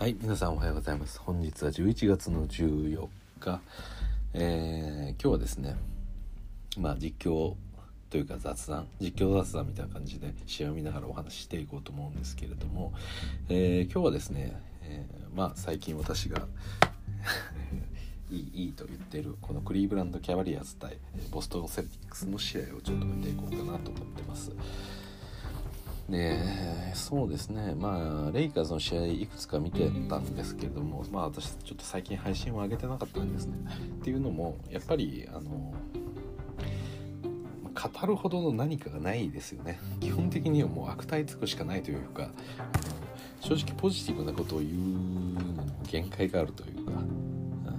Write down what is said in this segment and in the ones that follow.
はい皆さんおはようございます本日は11月の14日、えー、今日はですねまあ実況というか雑談実況雑談みたいな感じで試合を見ながらお話ししていこうと思うんですけれども、えー、今日はですね、えー、まあ最近私が いいいいと言ってるこのクリーブランド・キャバリアーズ対ボストン・セルティックスの試合をちょっと見ていこうかなと思ってます。でそうですね。まあレイカーズの試合いくつか見てたんですけれどもまあ私ちょっと最近配信を上げてなかったんですね。っていうのもやっぱりあの語るほどの何かがないですよね。基本的にはもう悪態つくしかないというか正直ポジティブなことを言うのにも限界があるというか、うん。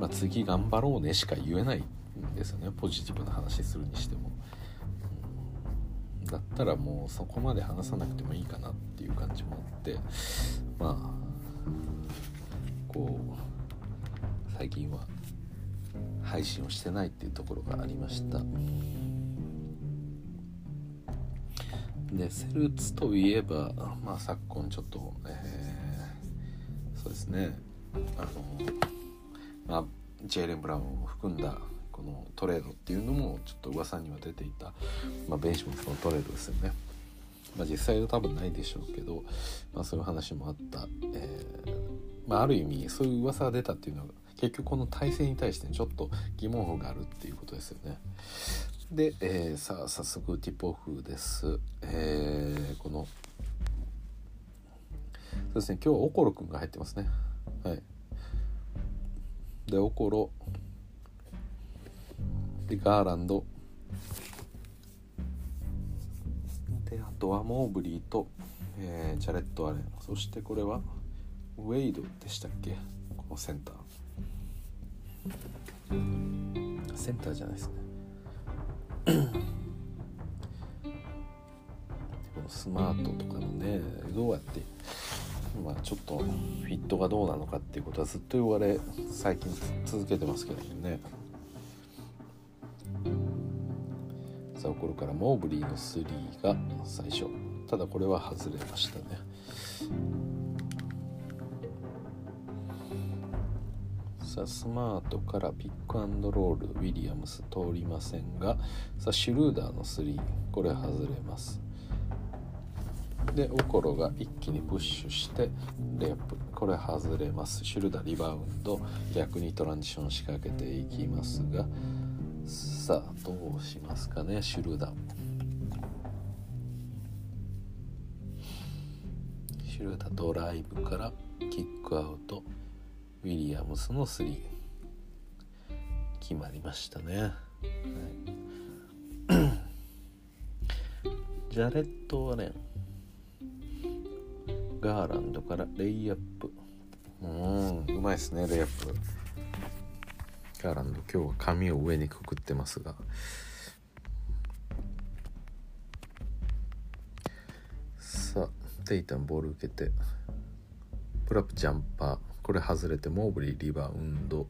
まあ、次頑張ろうねしか言えないんですよね。ポジティブな話するにしても。だったらもうそこまで話さなくてもいいかなっていう感じもあってまあこう最近は配信をしてないっていうところがありました。でセルツといえばまあ昨今ちょっと、えー、そうですねあのまあジェイレン・ブラウンを含んだこのトレードっていうのもちょっと噂には出ていた、まあ、ベンチモンのトレードですよね。まあ、実際は多分ないでしょうけど、まあ、そういう話もあった、えー、まあ、ある意味そういう噂が出たっていうのは結局この体制に対してちょっと疑問符があるっていうことですよね。で、えー、さあ早速ティップオフです。えー、このそうですね今日はオコロくんが入ってますね。はい。でオコロでガーランド。であとはモーブリーと、えー、ジャレット・アレン。そしてこれはウェイドでしたっけ？このセンター。センターじゃないですね。このスマートとかのねどうやってまあちょっとフィットがどうなのかっていうことはずっと言われ最近続けてますけどね。さあ頃からモーブリーの3が最初。ただこれは外れましたね。さあスマートからピックアンドロールウィリアムス通りませんがさあシュルーダーの3これ外れます。でオコロが一気にプッシュしてレイプ。これ外れます。シュルダーリバウンド逆にトランジション仕掛けていきますがさあどうしますかねシュルダーシュルダードライブからキックアウトウィリアムスの3決まりましたね、はい、ジャレット・ワレン。ガーランドからレイアップ。うんうまいですねレイアップ。ガーランド今日は髪を上にくくってますが。さあテイタンボール受けて。プラップジャンパー。これ外れてモーブリーリバウンド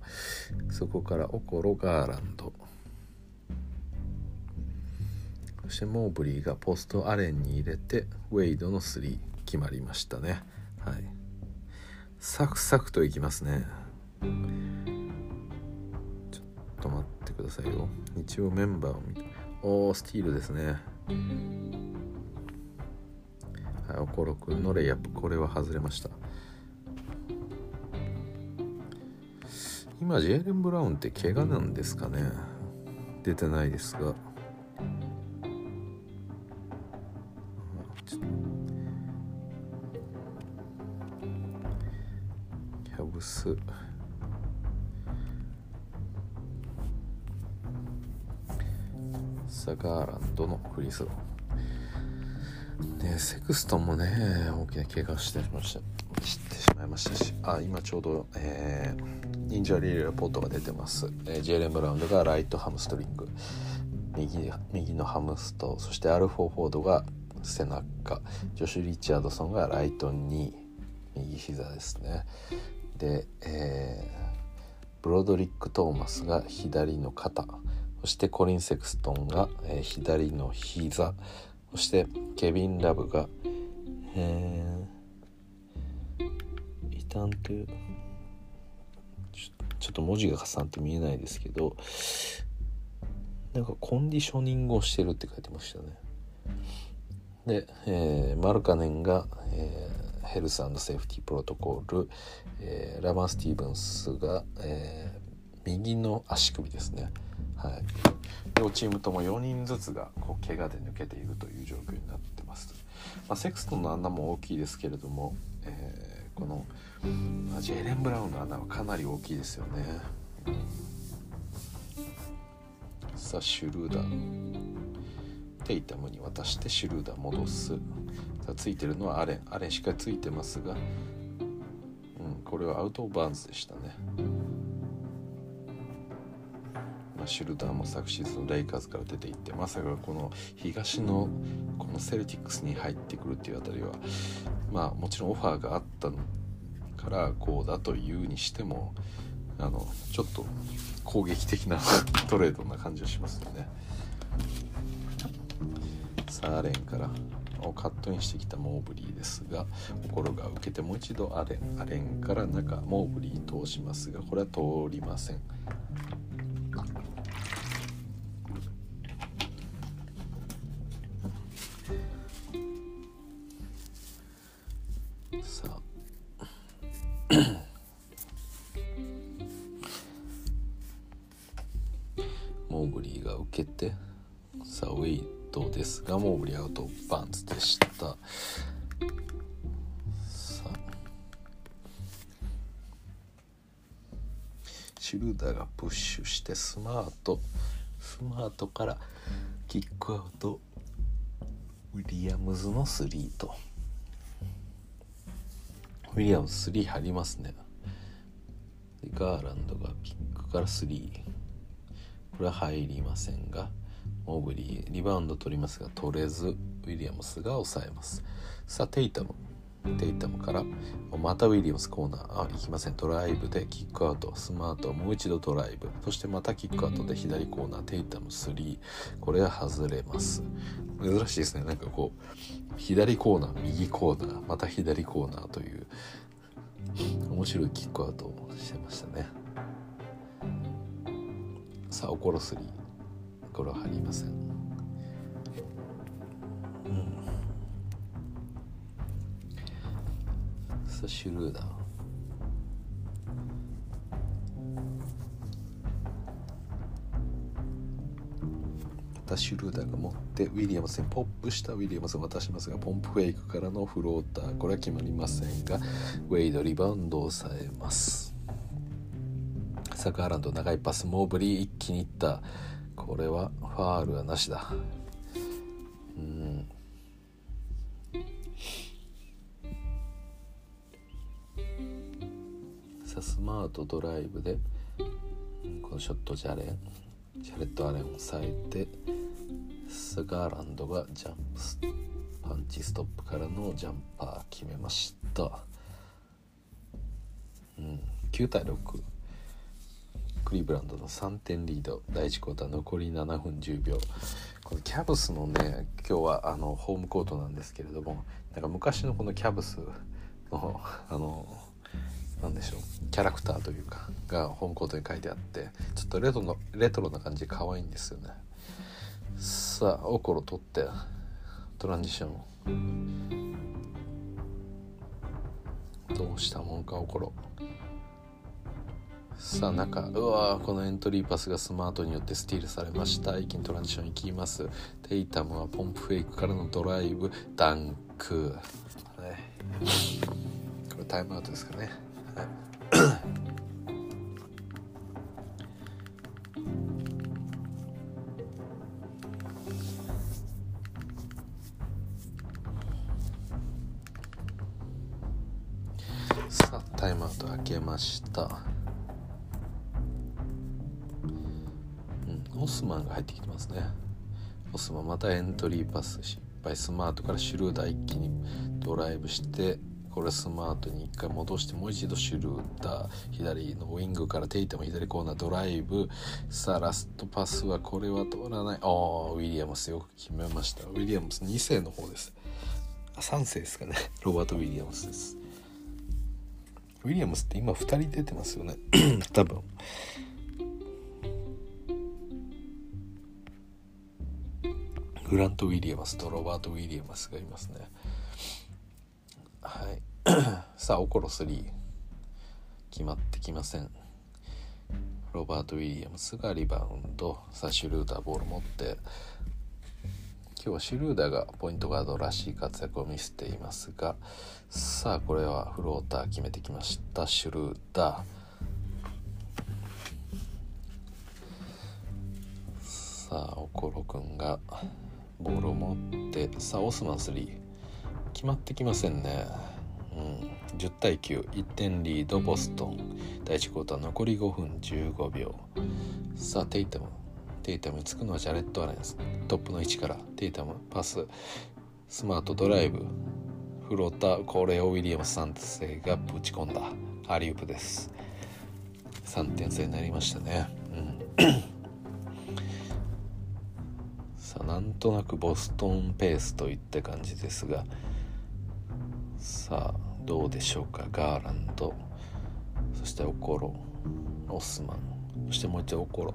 そこからオコロガーランド。そしてモーブリーがポストアレンに入れてウェイドの3決まりましたね。はい。サクサクといきますね。と待ってくださいよ。一応メンバーを見ておースティールですね。はいおころくんのレイアップ。これは外れました。今ジェイレン・ブラウンって怪我なんですかね。出てないですが。キャブス。さあガーランドのフリースロー。ねセクストンもね、大きな怪我をしてました。してしまいましたし、あ、今ちょうど、えー、 injury report が出てます。えー、ジェイレン・ブラウンが right hamstring。右右のハムスト、そしてアル・ホーフォードが背中、ジョシュ・リチャードソンが right に右膝ですね。で、えー、ブロドリック・トーマスが左の肩。そしてコリン・セクストンが、えー、左の膝そしてケビン・ラブが、えー、タンとちょちょっと文字が重なって見えないですけどなんかコンディショニングをしてるって書いてましたね。で、えー、マルカネンが、えー、ヘルスセーフティープロトコール、えー、ラマン・スティーブンスが、えー、右の足首ですね。はい。両チームとも4人ずつがこう怪我で抜けているという状況になってます、まあ、セクストンの穴も大きいですけれども、えー、このジェレン・ブラウンの穴はかなり大きいですよね、さあシュルーダー。テイタムに渡してシュルーダー戻す。さあついてるのはアレン。アレンしっかりついてますが、うん、これはアウト・オブ・バーンズでしたね。まあ、シュルダーも昨シーズンレイカーズから出ていってまさかこの東のこのセルティックスに入ってくるっていうあたりはまあもちろんオファーがあったからこうだというにしてもあのちょっと攻撃的な トレードな感じがしますよね。さあレンからをカットインしてきたモーブリーですが心が受けてもう一度アレンアレンから中モーブリー通しますがこれは通りません。してスマートスマートからキックアウト。ウィリアムズのスリーと。ウィリアムズ3入りますね。ガーランドがピックから3これは入りませんがモーブリーリバウンド取りますが取れずウィリアムスが抑えます。さあテイタム。テイタムからまたウィリアムスコーナーあ行きません。ドライブでキックアウトスマートもう一度ドライブ。そしてまたキックアウトで左コーナーテイタム3これは外れます。珍しいですね。なんかこう左コーナー右コーナーまた左コーナーという面白いキックアウトをしてましたね。さあおころすりこれは入りません、うん、さあシュルーダー。シュルーダーが持ってウィリアムスにポップしたウィリアムスを渡しますがポンプフェイクからのフローター。これは決まりませんがウェイドリバウンドを抑えます。サク・アランド長いパスモーブリー一気にいった。これはファールはなしだ。うん。さスマートドライブでこのショットジャレンジャレット・アレンを抑えてスガーランドがジャンプパンチストップからのジャンパー決めました。うん。9対6クリーブランドの3点リード。第1クォーター残り7分10秒。このキャブスのね今日はあのホームコートなんですけれどもなんか昔のこのキャブスのあのなんでしょう。キャラクターというかがホームコートに書いてあってちょっとレトロレトロな感じで可愛いんですよね。さあオコロ取ってトランジションどうしたもんかオコロ。さあ中うわこのエントリーパスがスマートによってスティールされました。一気にトランジション行きます。テイタムはポンプフェイクからのドライブ。ダンク、これタイムアウトですかね、ました。うんオスマンが入ってきてますね。オスマンまたエントリーパス失敗。スマートからシュルーダー一気にドライブしてこれスマートに1回戻してもう一度シュルーダー左のウィングからテイタも左コーナードライブ。さあラストパスはこれは通らない。あウィリアムスよく決めました。ウィリアムス2世の方です。3世ですかね。ロバート・ウィリアムスです。ウィリアムスって今2人出てますよね？多分。グラント・ウィリアムスとロバート・ウィリアムスがいますね。はい。さあオコロ3決まってきません。ロバート・ウィリアムスがリバウンドさあシュルーダーボール持って。今日はシュルーダーがポイントガードらしい活躍を見せていますがさあこれはフローター決めてきました。シュルーダー。さあオコロくんがボールを持ってさあオスマン3決まってきませんね。うん、10対91点リードボストン。第1クォーター残り5分15秒さあテイタム。テイタムにつくのはジャレット・アレンス。トップの位置から。テイタムパス。スマートドライブ。フロタこれをウィリアムス3世がぶち込んだ。アリウープです。3点差になりましたね、うん、さあなんとなくボストンペースといった感じですが。さあどうでしょうか。ガーランド。そしてオコロ。オスマン。そしてもう一度オコロ。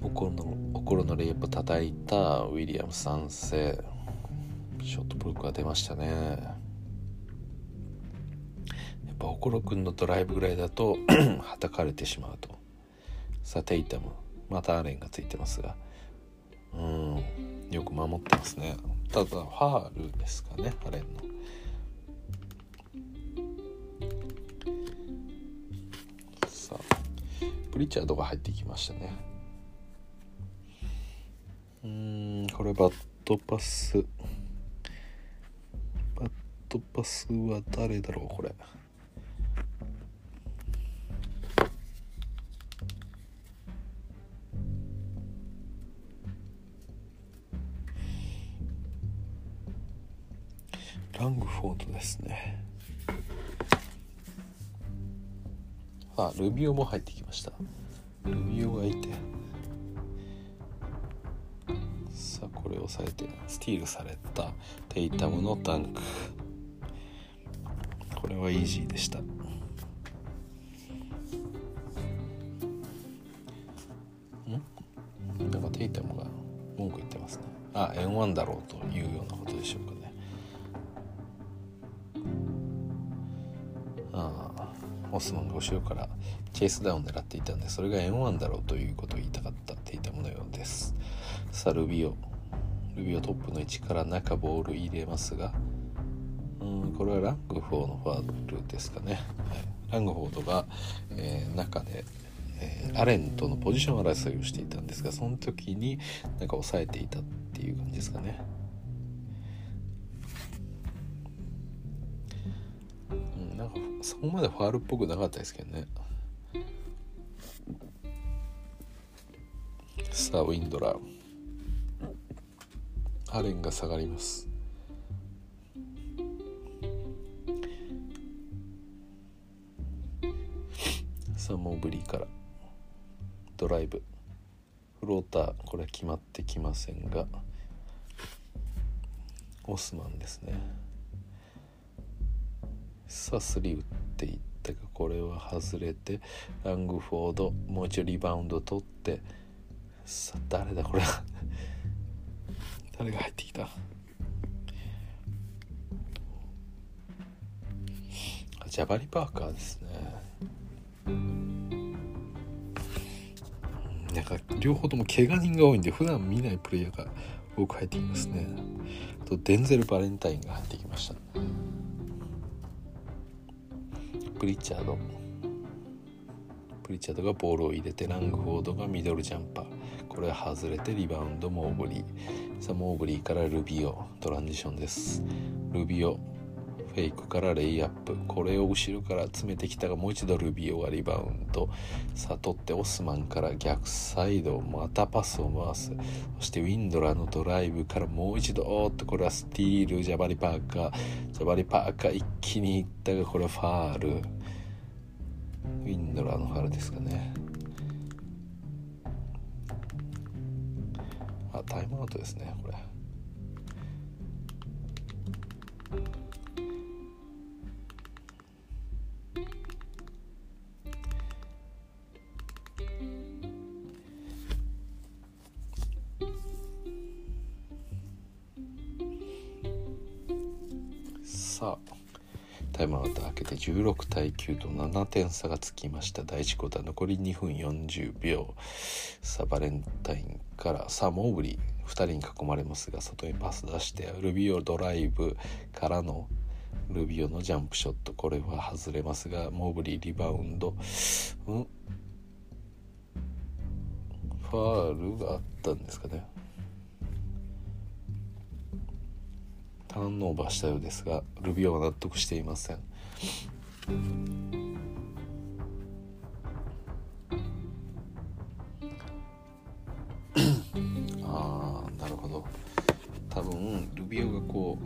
おころのおころのレイプ叩いたウィリアム3世。ショットブロックが出ましたね。やっぱおころくんのドライブぐらいだと はたかれてしまうと。さあテイタム。またアレンがついてますが。うん。よく守ってますね。ただファールですかねアレンの。さあプリチャードが入ってきましたね。うんこれバットパス。バットパスは誰だろうこれ。ラングフォードですね。あルビオも入ってきました。ルビオがいて。されてスティールされたテイタムのダンク。これはイージーでした。ん？なんかテイタムが文句言ってますね。あ N1 だろうというようなことでしょうかね。ああオスマンが後ろからチェイスダウンを狙っていたんでそれが N1 だろうということを言いたかったテイタムのようです。さあルビオルビオトップの位置から中ボール入れますがうんこれはラングフォーのファールですかね、はい、ラングフォードが、えー、中で、えー、アレンとのポジション争いをしていたんですがその時になんか抑えていたっていう感じですかね。うんなんかそこまでファールっぽくなかったですけどね。さあウィンドラー。アレンが下がります。さあモーブリーから。ドライブ。フローターこれは決まってきませんが。オスマンですね。さあスリー打っていったがこれは外れてラングフォードもう一度リバウンド取って。さあ誰だこれは。誰が入ってきた？ジャバリパーカーですね。なんか両方とも怪我人が多いんで普段見ないプレイヤーが多く入ってきますね。とデンゼル・バレンタインが入ってきました。プリチャード。プリチャードがボールを入れてラングフォードがミドルジャンパー。これ外れてリバウンドモーブリーさあモーブリーからルビオトランジションです。ルビオフェイクからレイアップ。これを後ろから詰めてきたがもう一度ルビオがリバウンド。さあ取ってオスマンから逆サイドまたパスを回す。そしてウィンドラーのドライブからもう一度おっとこれはスティールジャバリパーカージャバリパーカー一気にいったがこれはファール。ウィンドラーのファールですかね。あタイムアウトですねこれ。16対9と7点差がつきました。第1クォーター残り2分40秒さあバレンタインからさあモーブリー2人に囲まれますが外にパス出してルビオドライブからのルビオのジャンプショット。これは外れますがモーブリーリバウンド、うん、ファールがあったんですかね。ターンオーバーしたようですがルビオは納得していません。ああなるほど。多分ルビオがこ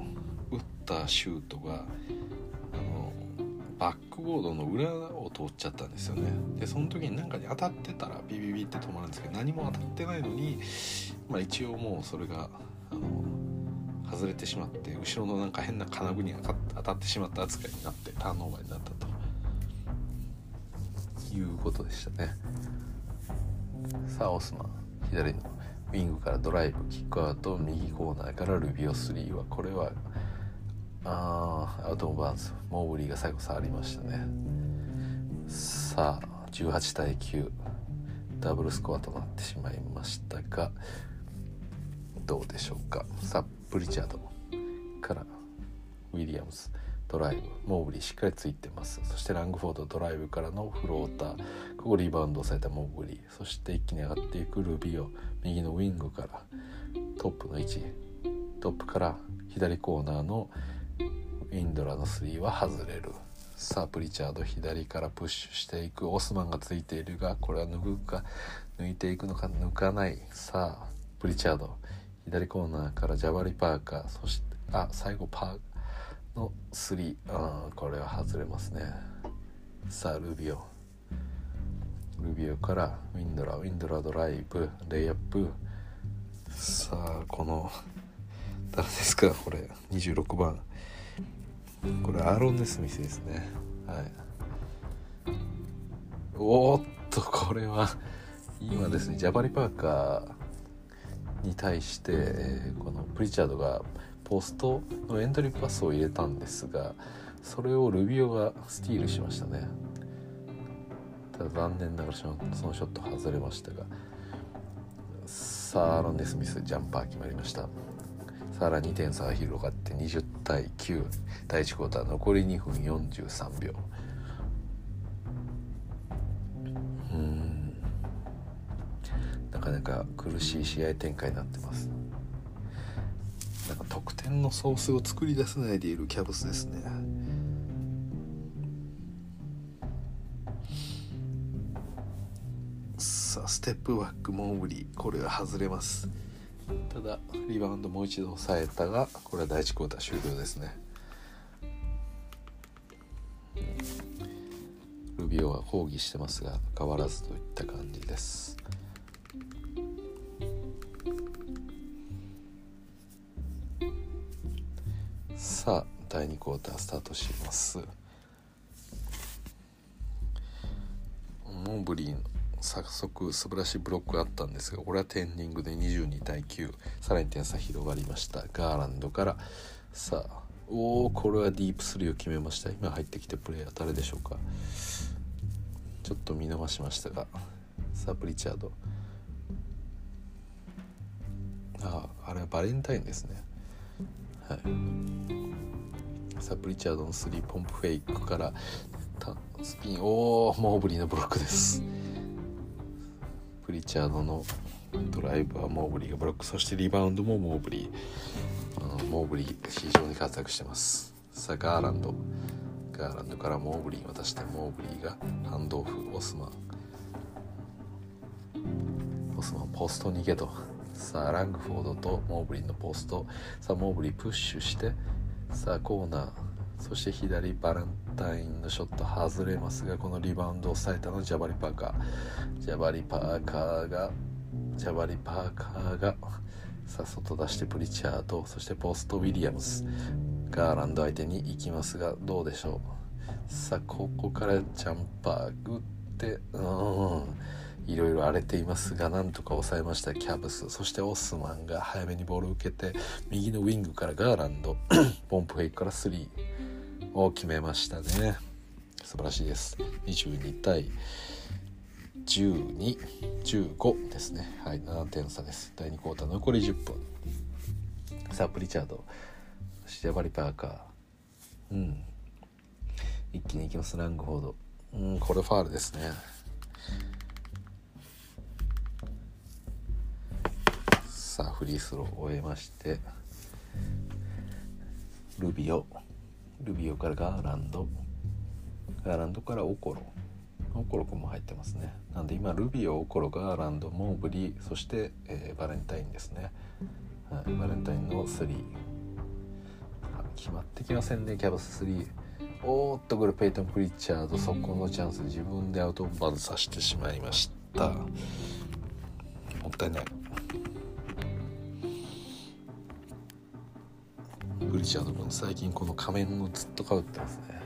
う打ったシュートがあのバックボードの裏を通っちゃったんですよね。でその時に何かに当たってたらビビビって止まるんですけど何も当たってないのに、まあ、一応もうそれがあの外れてしまって後ろのなんか変な金具に当たってしまった扱いになってターンオーバーになったと。いうことでしたね。さあオスマン左のウィングからドライブキックアウト右コーナーからルビオ3はこれはあアウトオブバーンズモーブリーが最後触りましたね。さあ18対9ダブルスコアとなってしまいましたがどうでしょうか。さあプリチャードからウィリアムズドライブモーブリーしっかりついてますそしてラングフォードドライブからのフローターここリバウンドされたモーブリーそして一気に上がっていくルビオ右のウィングからトップの位置トップから左コーナーのインドラの3は外れるさあプリチャード左からプッシュしていくオスマンがついているがこれは抜くか抜いていくのか抜かないさあプリチャード。左コーナーからジャバリ・パーカーそしてあ最後パーの3あこれは外れますね。さあルビオ。ルビオからウィンドラウィンドラドライブレイアップ。さあこの誰ですか？これ26番。これアーロン・ネスミスですね。はい。おっとこれは今ですねジャバリ・パーカーに対して、えー、このプリチャードがポストのエントリーパスを入れたんですがそれをルビオがスティールしましたね。ただ残念ながらそのショット外れましたが。さあアーロン・ネスミスジャンパー決まりました。さら2点差が広がって20対9第1クォーター残り2分43秒。かなか苦しい試合展開になってます。なんか得点のソースを作り出せないでいるキャブスですね。さあステップバックモーブリーこれは外れます。ただリバウンドもう一度抑えたがこれは第1クォーター終了ですね。ルビオは抗議してますが変わらずといった感じです。さあ第2クォータースタートします。モンブリー早速素晴らしいブロックあったんですがこれはテンディングで22対9さらに点差広がりました。ガーランドから。さあおおこれはディープスリーを決めました。今入ってきてプレイヤー誰でしょうか？ちょっと見逃しましたがさあプリチャード。あああれはバレンタインですね。はい。さあプリチャードのスリーポンプフェイクからスピンおおモーブリーのブロックです。プリチャードのドライブはモーブリーがブロック。そしてリバウンドもモーブリー。モーブリー非常に活躍してます。さあガーランド。ガーランドからモーブリー渡してモーブリーがハンドオフオスマン。オスマンポスト逃げと。さあラングフォードとモーブリーのポスト。さあモーブリープッシュして。さあコーナー。そして左バレンタインのショット外れますがこのリバウンドを抑えたのはジャバリ・パーカー。ジャバリ・パーカーがジャバリ・パーカーがさあ外出してプリチャード。そしてポスト・ウィリアムス。ガーランド相手に行きますがどうでしょう。さあここからジャンパー打ってうん。いろいろ荒れていますがなんとか抑えました。キャブス。そしてオスマンが早めにボールを受けて右のウィングからガーランド ポンプフェイクから3を決めましたね。素晴らしいです。22対1215ですね。はい7点差です。第2クォーター残り10分さあプリチャード。シャバリパーカー。うん。一気にいきます。ラングフォード。うんこれファールですね。さあフリースローを終えましてルビオルビオからガーランドガーランドからオコロオコロ君も入ってますね。なんで今ルビオオコロガーランドモーブリーそして、えー、バレンタインですね、はい、バレンタインの3決まってきませんね。キャブス3おーっとこれペイトン・プリッチャード。そこのチャンス自分でアウトバウンさせてしまいました。もったいない。プリチャード君最近この仮面をずっとかぶってますね。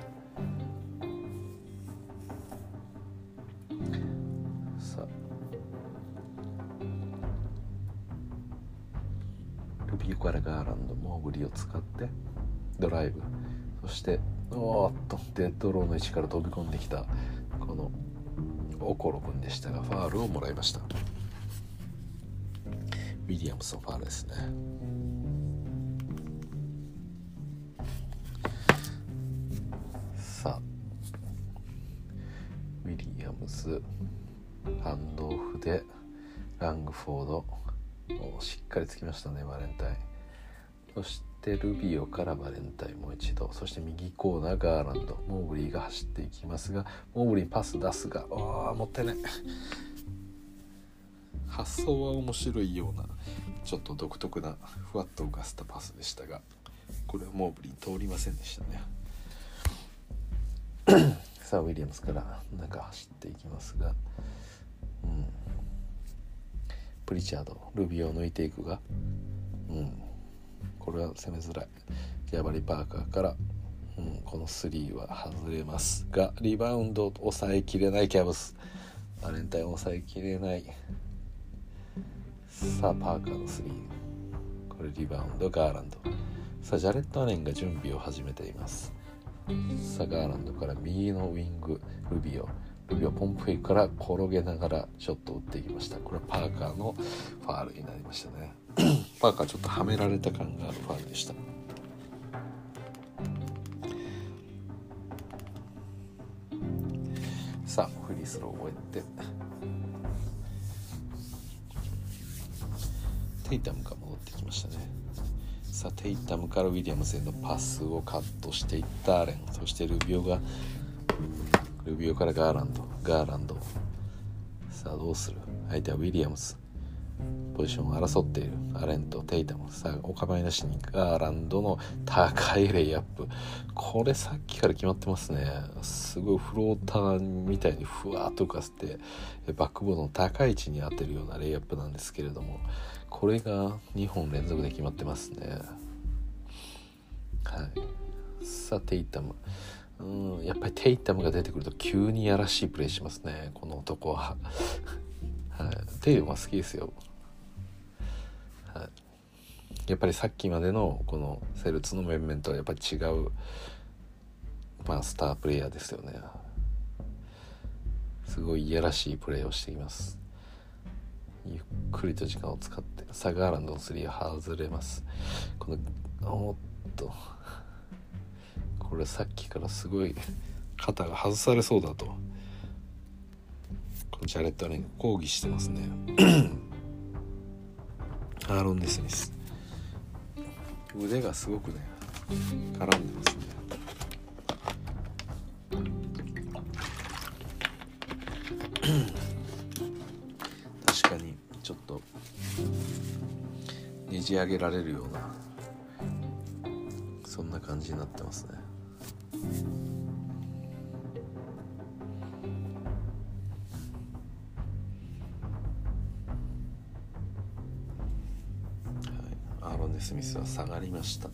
さあ。ルビーからガーランドモーグリを使ってドライブ。そしておーっとデッドローの位置から飛び込んできたこのオコロ君でしたがファールをもらいました。ウィリアムスのファールですね。ムズハンドオフでラングフォード。しっかりつきましたねバレンタイン。そしててルビオからバレンタインもう一度。そして右コーナーガーランドモーブリーが走っていきますがモーブリーパス出すがあもったいない。発想は面白いようなちょっと独特なふわっと浮かせたパスでしたがこれはモーブリー通りませんでしたね。さあウィリアムスから中走っていきますがうん。プリチャードルビオを抜いていくがうん。これは攻めづらい。ギャバリ・パーカーから、うん、この3は外れますがリバウンドを抑えきれないキャブス。バレンタインを抑えきれない。さあパーカーの3これリバウンドガーランド。さあジャレット・アレンが準備を始めています。さあガーランドから右のウィングルビオルビオポンプフェイクから転げながらショットを打っていきました。これはパーカーのファールになりましたね。パーカーちょっとはめられた感があるファールでした。さあフリースローを終えてテイタムが戻ってきましたね。さあテイタムからウィリアムズへのパスをカットしていったアレン。そしてルビオがルビオからガーランド。ガーランド。さあどうする？相手はウィリアムズポジションを争っている。アレンとテイタム。さあお構いなしにガーランドの高いレイアップ。これさっきから決まってますね。すごいフローターみたいにふわっと浮かせてバックボードの高い位置に当てるようなレイアップなんですけれども。これが2本連続で決まってますね。はい。さあテイタム。うんやっぱりテイタムが出てくると急にやらしいプレーしますね。この男は。はい、テイタムは好きですよ。はい、やっぱりさっきまでのこのセルツの面々とはやっぱり違う、まあ、スタープレイヤーですよね。すごいいやらしいプレーをしています。ゆっくりと時間を使ってサガーランドの3は外れます。このおっと。これさっきからすごい肩が外されそうだと。このジャレット・レン抗議してますね。アーロン・デスミス。腕がすごくね絡んでますね。じ上げられるようなそんな感じになってますね。アーロンでスミスは下がりました。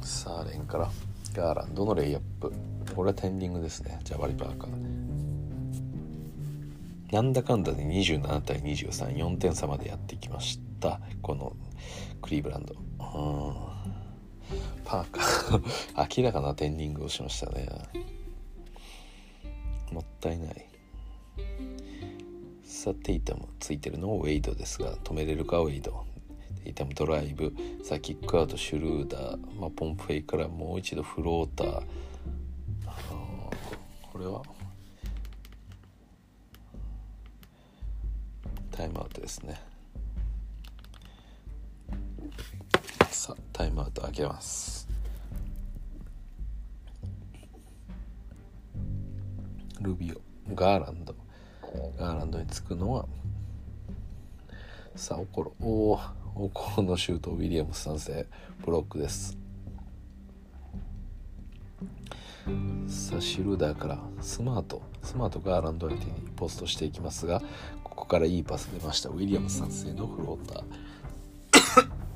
さあレンから。ガーランドのレイアップ。これはテンディングですね。ジャバリパーカーなんだかんだで27対234点差までやってきました。このクリーブランド。パーカー。明らかなテンニングをしましたね。もったいない。さあテイタムついてるのをウェイドですが止めれるかウェイド。イタムドライブ。さあキックアウトシュルーダー、まあ、ポンプフェイからもう一度フローターこれはタイムアウトですね。さあタイムアウト開けます。ルビオガーランド。ガーランドにつくのはさあオコロおおオコロのシュートウィリアムス賛成ブロックです。さあシルダーからスマートスマートガーランド相手にポストしていきますがここからいいパス出ました。ウィリアム賛成のフロータ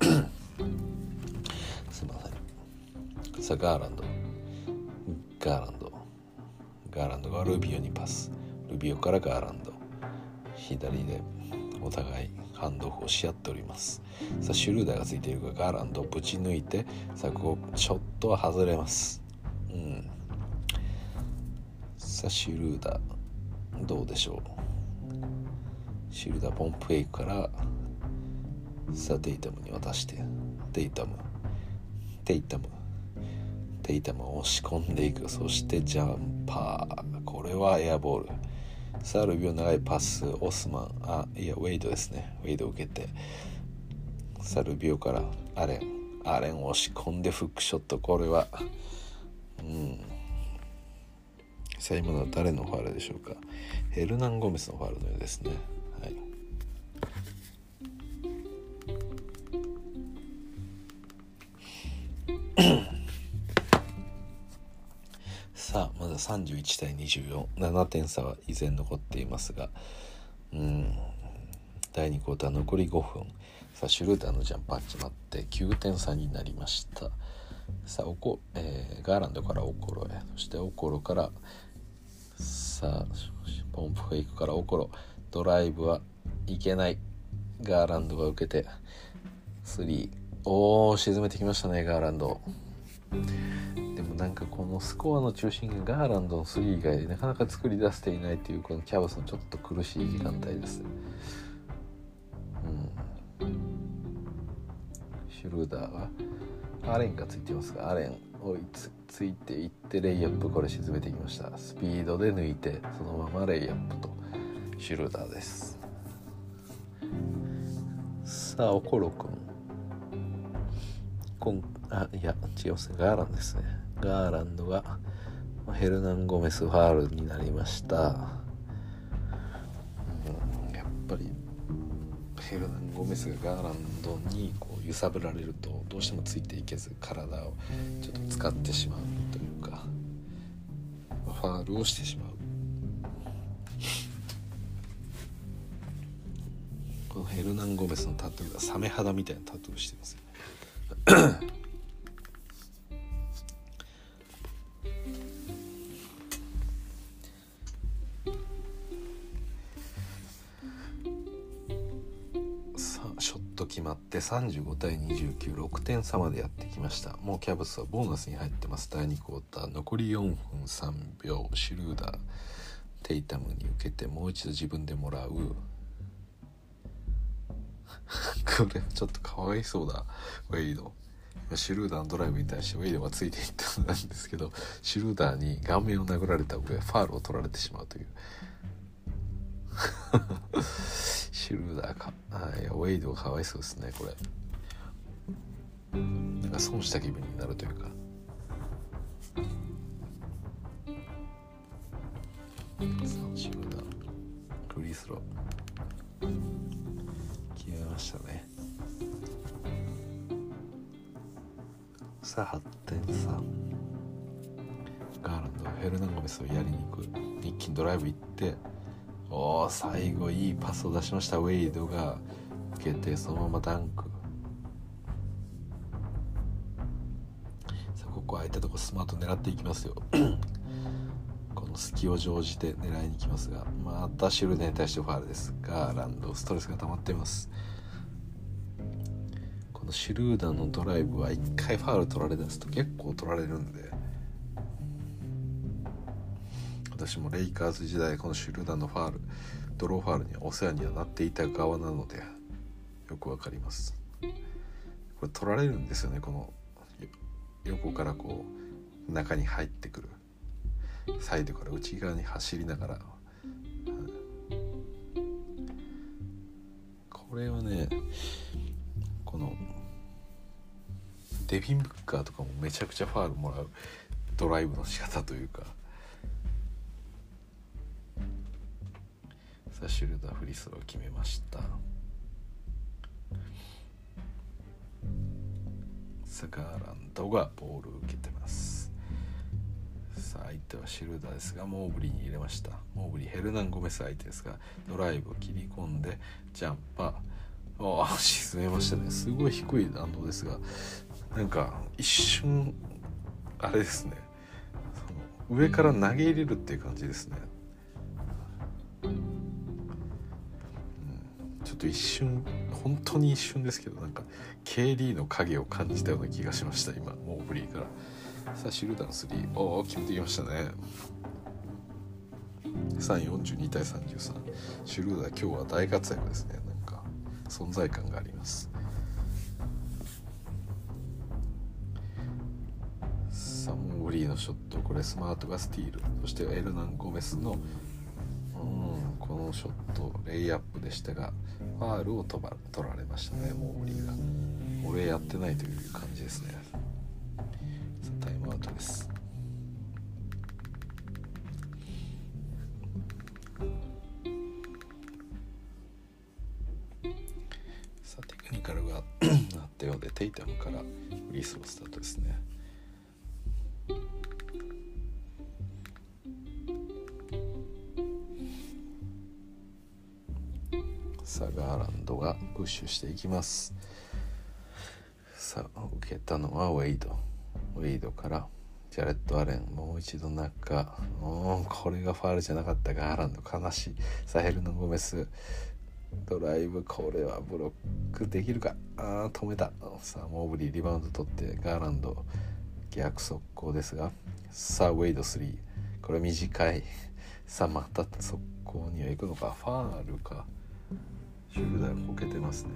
ー。すいません。さあガーランド。ガーランド。ガーランドがルビオにパス。ルビオからガーランド。左でお互いハンドオフをし合っております。さあシュルーダーがついているがガーランドをぶち抜いてさあここショットは外れます。うん。さあシュルーダーどうでしょうシュルーダーポンプフェイクからさあテイタムに渡してテイタムテイタムテイタムを押し込んでいく。そしてジャンパー。これはエアボール。さあルビオ長いパスオスマン。あいやウェイドですね。ウェイドを受けて。さあルビオからアレン。アレン押し込んでフックショット。これはうん。さあ今のは誰のファールでしょうか？ヘルナン・ゴメスのファールのようですね。さあまだ31対247点差は依然残っていますがうん。第2クォーター残り5分。さあシュルーダーのジャンパー決まって9点差になりました。さあおこ、えー、ガーランドからオコロへ。そしてオコロからさあポンプフェイクからオコロ。ドライブはいけない。ガーランドが受けて3おお沈めてきましたねガーランド。でもなんかこのスコアの中心がガーランドの3以外でなかなか作り出せていないというこのキャブスのちょっと苦しい時間帯です。うん。シュルーダーはアレンがついてますがアレン追いついていってレイアップこれ沈めてきました。スピードで抜いてそのままレイアップとシュルーダーです。さあオコロ君。こんあいや違いますね。ガーランドですね。ガーランドがヘルナン・ゴメスファールになりました、うん、やっぱりヘルナン・ゴメスがガーランドにこう揺さぶられるとどうしてもついていけず体をちょっと使ってしまうというかファールをしてしまう。このヘルナン・ゴメスのタトゥーがサメ肌みたいなタトゥーしてますよ。ね決まって35対296点差までやってきました。もうキャブスはボーナスに入ってます。第2クォーター残り4分3秒。シュルーダーテイタムに受けてもう一度自分でもらう。これちょっとかわいそうだ。ウェイドシュルーダーのドライブに対してウェイドがついていったんですけどシュルーダーに顔面を殴られた上ファールを取られてしまうという。シュルーダーか。いやウェイドがかわいそうですねこれ。なんか損した気分になるというか。シュルーダーフリースロー。したね。さあ8点差ガーランドヘルナンゴメスをやりに行く。一気にドライブ行っておお最後いいパスを出しましたウェイドが受けてそのままダンク。さあここ空いたとこスマート狙っていきますよ。この隙を乗じて狙いに行きますがまたシュルデンに対してファールです。ガーランドストレスが溜まっています。このシュルーダーのドライブは1回ファール取られ出すと結構取られるんで。私もレイカーズ時代このシュルーダーのファールドローファールにお世話にはなっていた側なのでよくわかります。これ取られるんですよねこの横からこう中に入ってくる。サイドから内側に走りながら。これはねこのデビン・ブッカーとかもめちゃくちゃファールもらうドライブの仕方というか。さあシュルダーフリースロー決めました。さあガーランドがボールを受けてます。さあ相手はシルダーですがモーブリーに入れました。モーブリーヘルナン・ゴメス相手ですがドライブを切り込んでジャンパー。ああ沈めましたね。すごい低い弾道ですがなんか一瞬あれですね。その上から投げ入れるっていう感じですね、うん、ちょっと一瞬本当に一瞬ですけどなんか KD の影を感じたような気がしました今モーブリーから。さあシルダーの3おお決めてきましたね。342対33シュルーダー今日は大活躍ですね。なんか存在感があります。サモーリーのショットこれスマートがスティールそしてエルナン・ゴメスのうんこのショットレイアップでしたがファールを取られましたねモーリーが俺やってないという感じですね。ことです。さあテクニカルがあったようでテイタムからフリースロースタートですね。プッシュしていきます。さあ受けたのはウェイド。ウェイドからジャレット・アレンもう一度中。うこれがファールじゃなかったガーランド悲しい。サヘルのゴメス。ドライブこれはブロックできるか。あ止めた。さあモーブリーリバウンド取ってガーランド逆速攻ですが。さあウェイド3これ短い。さあまた速攻には行くのか。ファールか。シュルダーこけてますね。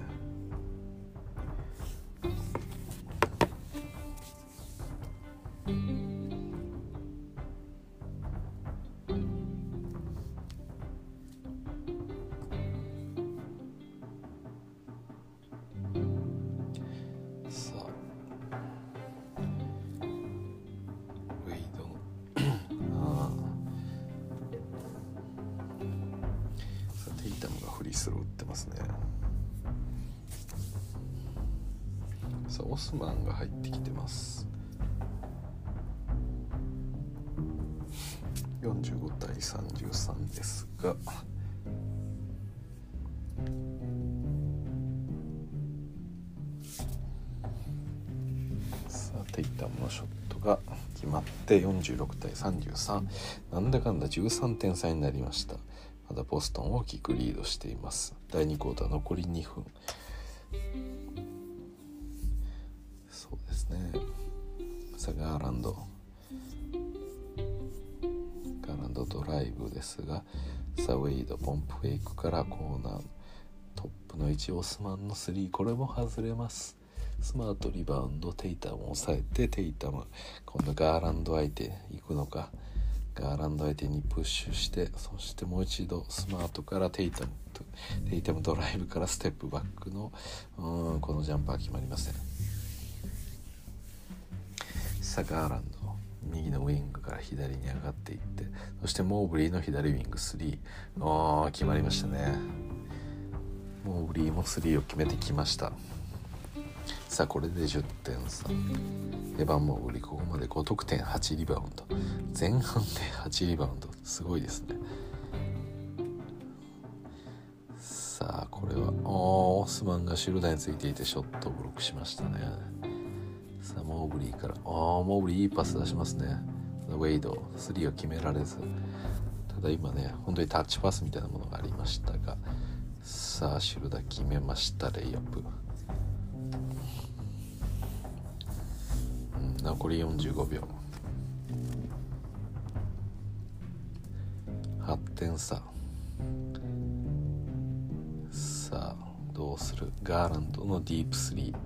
33なんだかんだ13点差になりました。まだボストン大きくリードしています。第2クォーター残り2分。そうですね。さあガーランド。ガーランドドライブですがさあウェイドポンプフェイクからコーナー。トップの位置オスマンの3これも外れます。スマートリバウンドテイタムを抑えてテイタム今度ガーランド相手行くのかガーランド相手にプッシュしてそしてもう一度スマートからテイタムテイタムドライブからステップバックのうんこのジャンパー決まりません。さあガーランド右のウィングから左に上がっていってそしてモーブリーの左ウィング3あ決まりましたね。モーブリーも3を決めてきました。さあこれで10点差エヴァン・モーグリここまで5得点8リバウンド。前半で8リバウンド。すごいですね。さあこれはおオスマンがシュルダーについていてショットをブロックしましたね。さあモーブリーからああモーブリーいいパス出しますね。ウェイド。3を決められず。ただ今ね本当にタッチパスみたいなものがありましたが。さあシュルダー決めました。レイアップ。残り45秒。8点差さあどうする？ガーランドのディープスリー。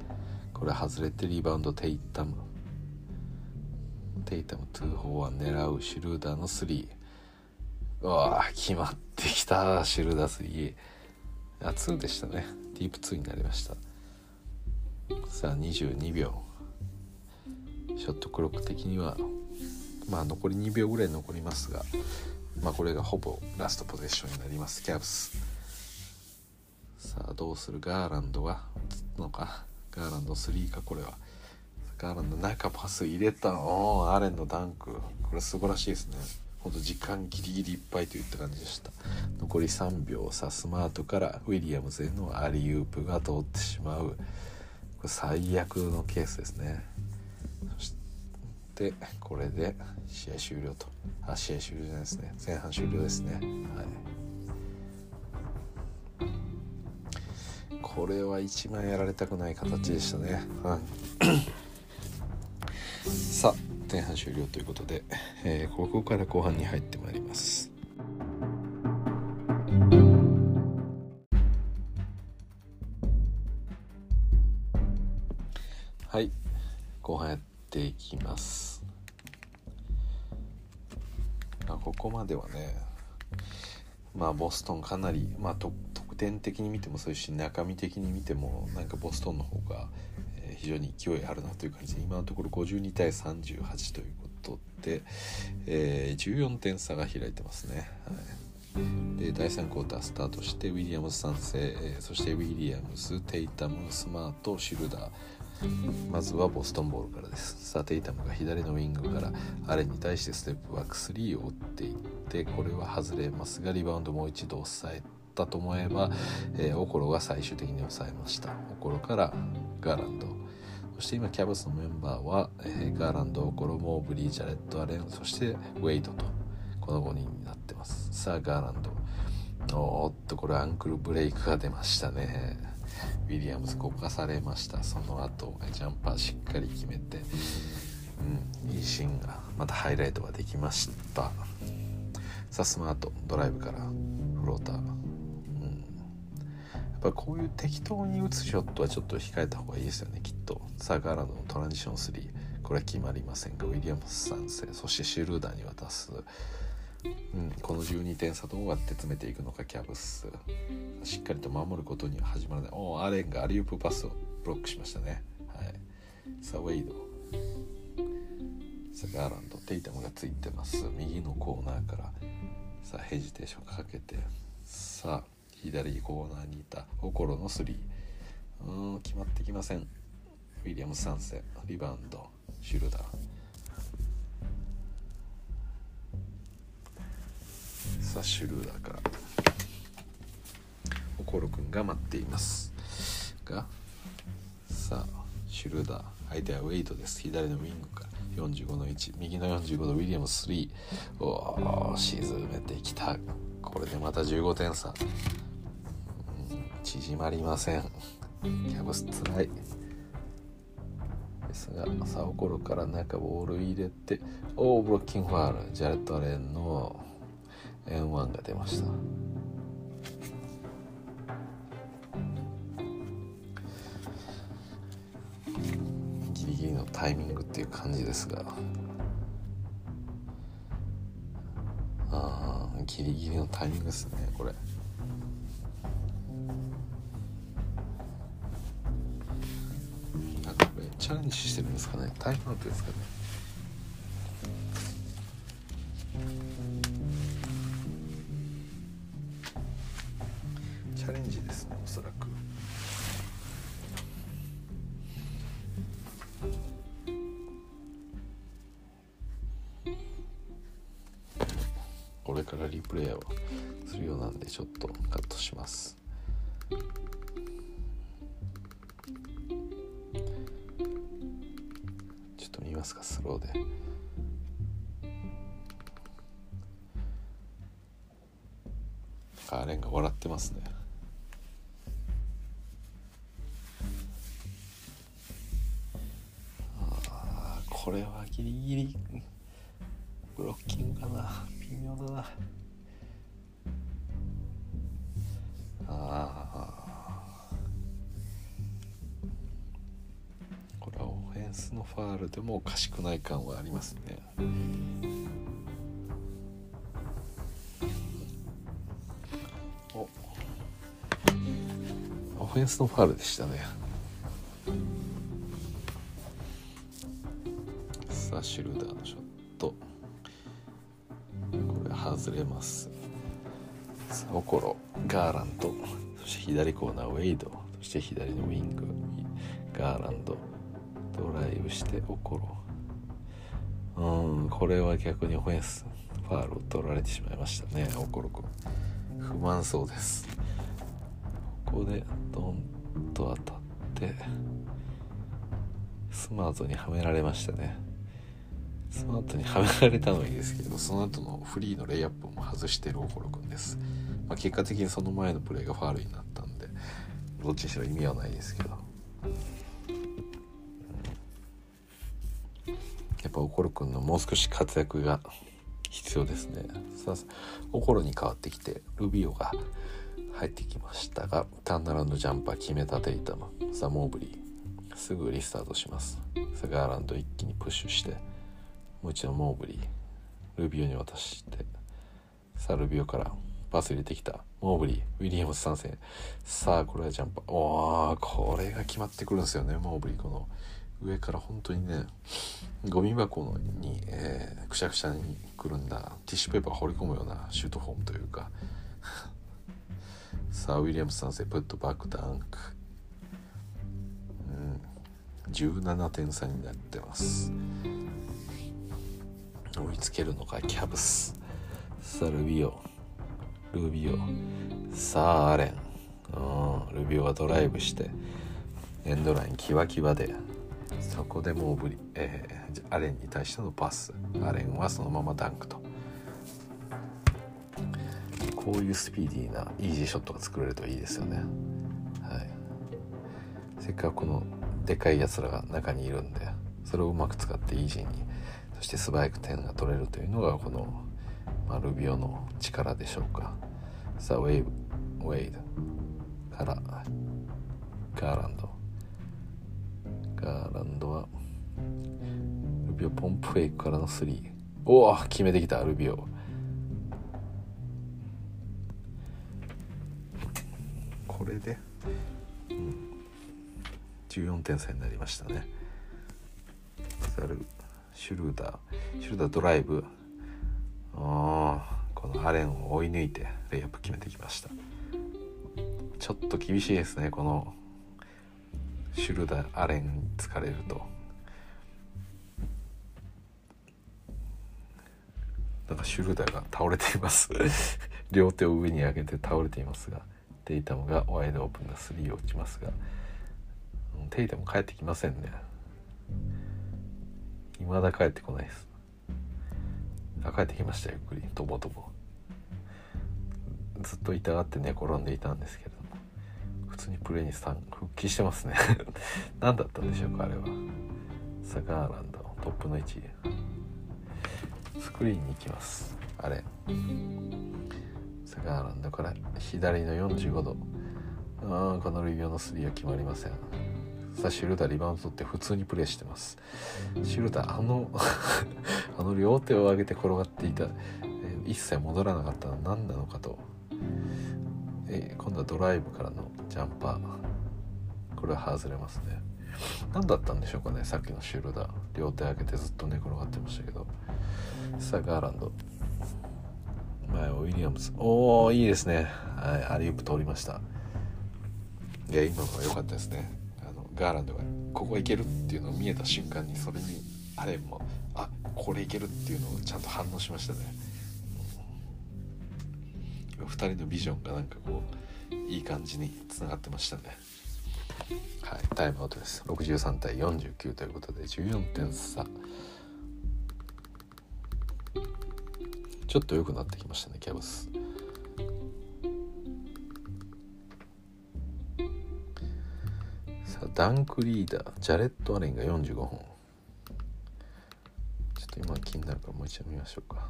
これ外れてリバウンドテイタム。テイタム241狙うシュルーダーの3うわ決まってきた。シュルーダー3あ2でしたね。ディープ2になりました。さあ22秒。ショットクロック的にはまあ残り2秒ぐらい残りますがまあこれがほぼラストポゼッションになります。キャブス。さあどうする？ガーランドは？のかガーランド3か？これは。ガーランド中パス入れた。おアレンのダンク。これ素晴らしいですね。ほんと時間ギリギリいっぱいといった感じでした。残り3秒さスマートからウィリアムズへのアリウープが通ってしまう。これ最悪のケースですね。そしてこれで試合終了と。あ試合終了じゃないですね。前半終了ですね。はい。これは一番やられたくない形でしたね、はい、さあ前半終了ということで、えー、ここから後半に入ってまいります。はい。後半やっていきます。あここまではねまあボストンかなりまあ得点的に見てもそういうし中身的に見てもなんかボストンの方が、非常に勢いあるなという感じで今のところ52対38ということで、えー、14点差が開いてますね。はい、で第3クォータースタートしてウィリアムズ賛成、えー、そしてウィリアムズテイタムスマートシルダー。まずはボストンボールからです。さあテイタムが左のウィングからアレンに対してステップバック3を打っていってこれは外れますがリバウンドもう一度抑えたと思えば、えー、オコロが最終的に抑えました。オコロからガーランド。そして今キャブスのメンバーは、えー、ガーランドオコロモーブリージャレットアレンそしてウェイドとこの5人になってます。さあガーランド。おっとこれアンクルブレイクが出ましたね。ィリアムズこかされました。その後ジャンパーしっかり決めてうんいいシーンがまたハイライトができました。さあスマートドライブからフローター。やっぱこういう適当に打つショットはちょっと控えた方がいいですよねきっと。サーガーランドのトランジション3これは決まりませんがウィリアムス3世そしてシュルーダーに渡す、うん、この12点差どうやって詰めていくのかキャブス。しっかりと守ることには始まらない。おアレンがアリウープパスをブロックしましたね、はい、さあウェイド。さあガーランドテイタムがついてます。右のコーナーから。さあヘジテーションかけて。さあ左コーナーにいた。オコロの3うん決まってきません。ウィリアムス3世リバウンド。シュルダー。さあシュルーダーから。オコロ君が待っています。がさあシュルーダー相手はウェイトです。左のウィングか。ら45の1右の45度ウィリアム3おお沈めてきた。これでまた15点差。縮まりません。キャブスつらい。ですがサオコロから中ボール入れておーブロッキングファール。ジャレット・アレンの N1 が出ました。ギリギリのタイミングっていう感じですが。あギリギリのタイミングですねこれ。チャレンジしてるんですかね。タイムアウトですかね。ファールでもおかしくない感はありますね。お。オフェンスのファールでしたね。さあシュルダーのショット。これ外れます。さあオコロ。ガーランド。そして左コーナーウェイド。そして左のウィング。ガーランド。ドライブしてオコロう。んこれは逆にオフェンスファールを取られてしまいましたね。オコロ君不満そうです。ここでドンと当たってスマートにはめられましたね。スマートにはめられたのはいいですけどその後のフリーのレイアップも外してるオコロ君です、まあ、結果的にその前のプレーがファールになったんでどっちにしろ意味はないですけど。やっぱオコロ君のもう少し活躍が必要ですね。さあオコロに変わってきてルビオが入ってきましたがタンアランドジャンパー決めたテイタムさあモーブリーすぐリスタートします。さガーランド一気にプッシュしてもう一度モーブリールビオに渡してさあルビオからパス入れてきたモーブリーウィリアムス参戦。さあこれはジャンパー。おーこれが決まってくるんですよねモーブリーこの上から本当にねゴミ箱に、えー、くしゃくしゃにくるんだティッシュペーパー放り込むようなシュートフォームというか。さあウィリアムス3世プットバックダンク。うん。17点差になってます。追いつけるのかキャブス。さあルビオ。ルビオ。さあアレン。うん。ルビオはドライブしてエンドラインキワキワで。そこでもうブリ、えー、アレンに対してのパス。アレンはそのままダンクと。こういうスピーディーなイージーショットが作れるといいですよね。はい。せっかくこのでかいやつらが中にいるんでそれをうまく使ってイージーにそして素早く点が取れるというのがこの、まあ、ルビオの力でしょうか。さあウェイブウェイドからガーランド。ガーランドは。ルビオポンプフェイクからのスリー。おお決めてきたルビオ。これで、うん、14点差になりましたね。ザルシュルーダー。シュルーダードライブ。あこのアレンを追い抜いてレイアップ決めてきました。ちょっと厳しいですねこのシュルダーアレンに疲れると。なんかシュルダーが倒れています。両手を上に上げて倒れていますがテイタムがワイドオープンなスリーを打ちますがテイタム帰ってきませんね。未だ帰ってこないです。あ帰ってきましたゆっくり。とぼとぼ。ずっと痛がって寝転んでいたんですけど。通にプレーに復帰してますね。何だったんでしょうかあれは。サガーランドトップの位置。スクリーンに行きます。あれ。サガーランドから左の45度。あこのルビオのスリーは決まりません。さあシュルダーリバウンド取って普通にプレーしてます。シュルダーあの あの両手を上げて転がっていた、え、一切戻らなかったのは何なのかと、え、今度はドライブからのジャンパー。これは外れますね。何だったんでしょうかねさっきのシュルダー両手上げてずっと寝転がってましたけど。さあガーランド。前ウィリアムズ。おおいいですね。はいアリウープ通りました。いや今のは良かったですね。あのガーランドがここいけるっていうのを見えた瞬間にそれにアレンもあこれいけるっていうのをちゃんと反応しましたね、うん、2人のビジョンがなんかこういい感じにつながってましたね。はいタイムアウトです。63対49ということで14点差。ちょっと良くなってきましたねキャブス。さあダンクリーダージャレット・アレンが45本。なるからもう一度見ましょうか。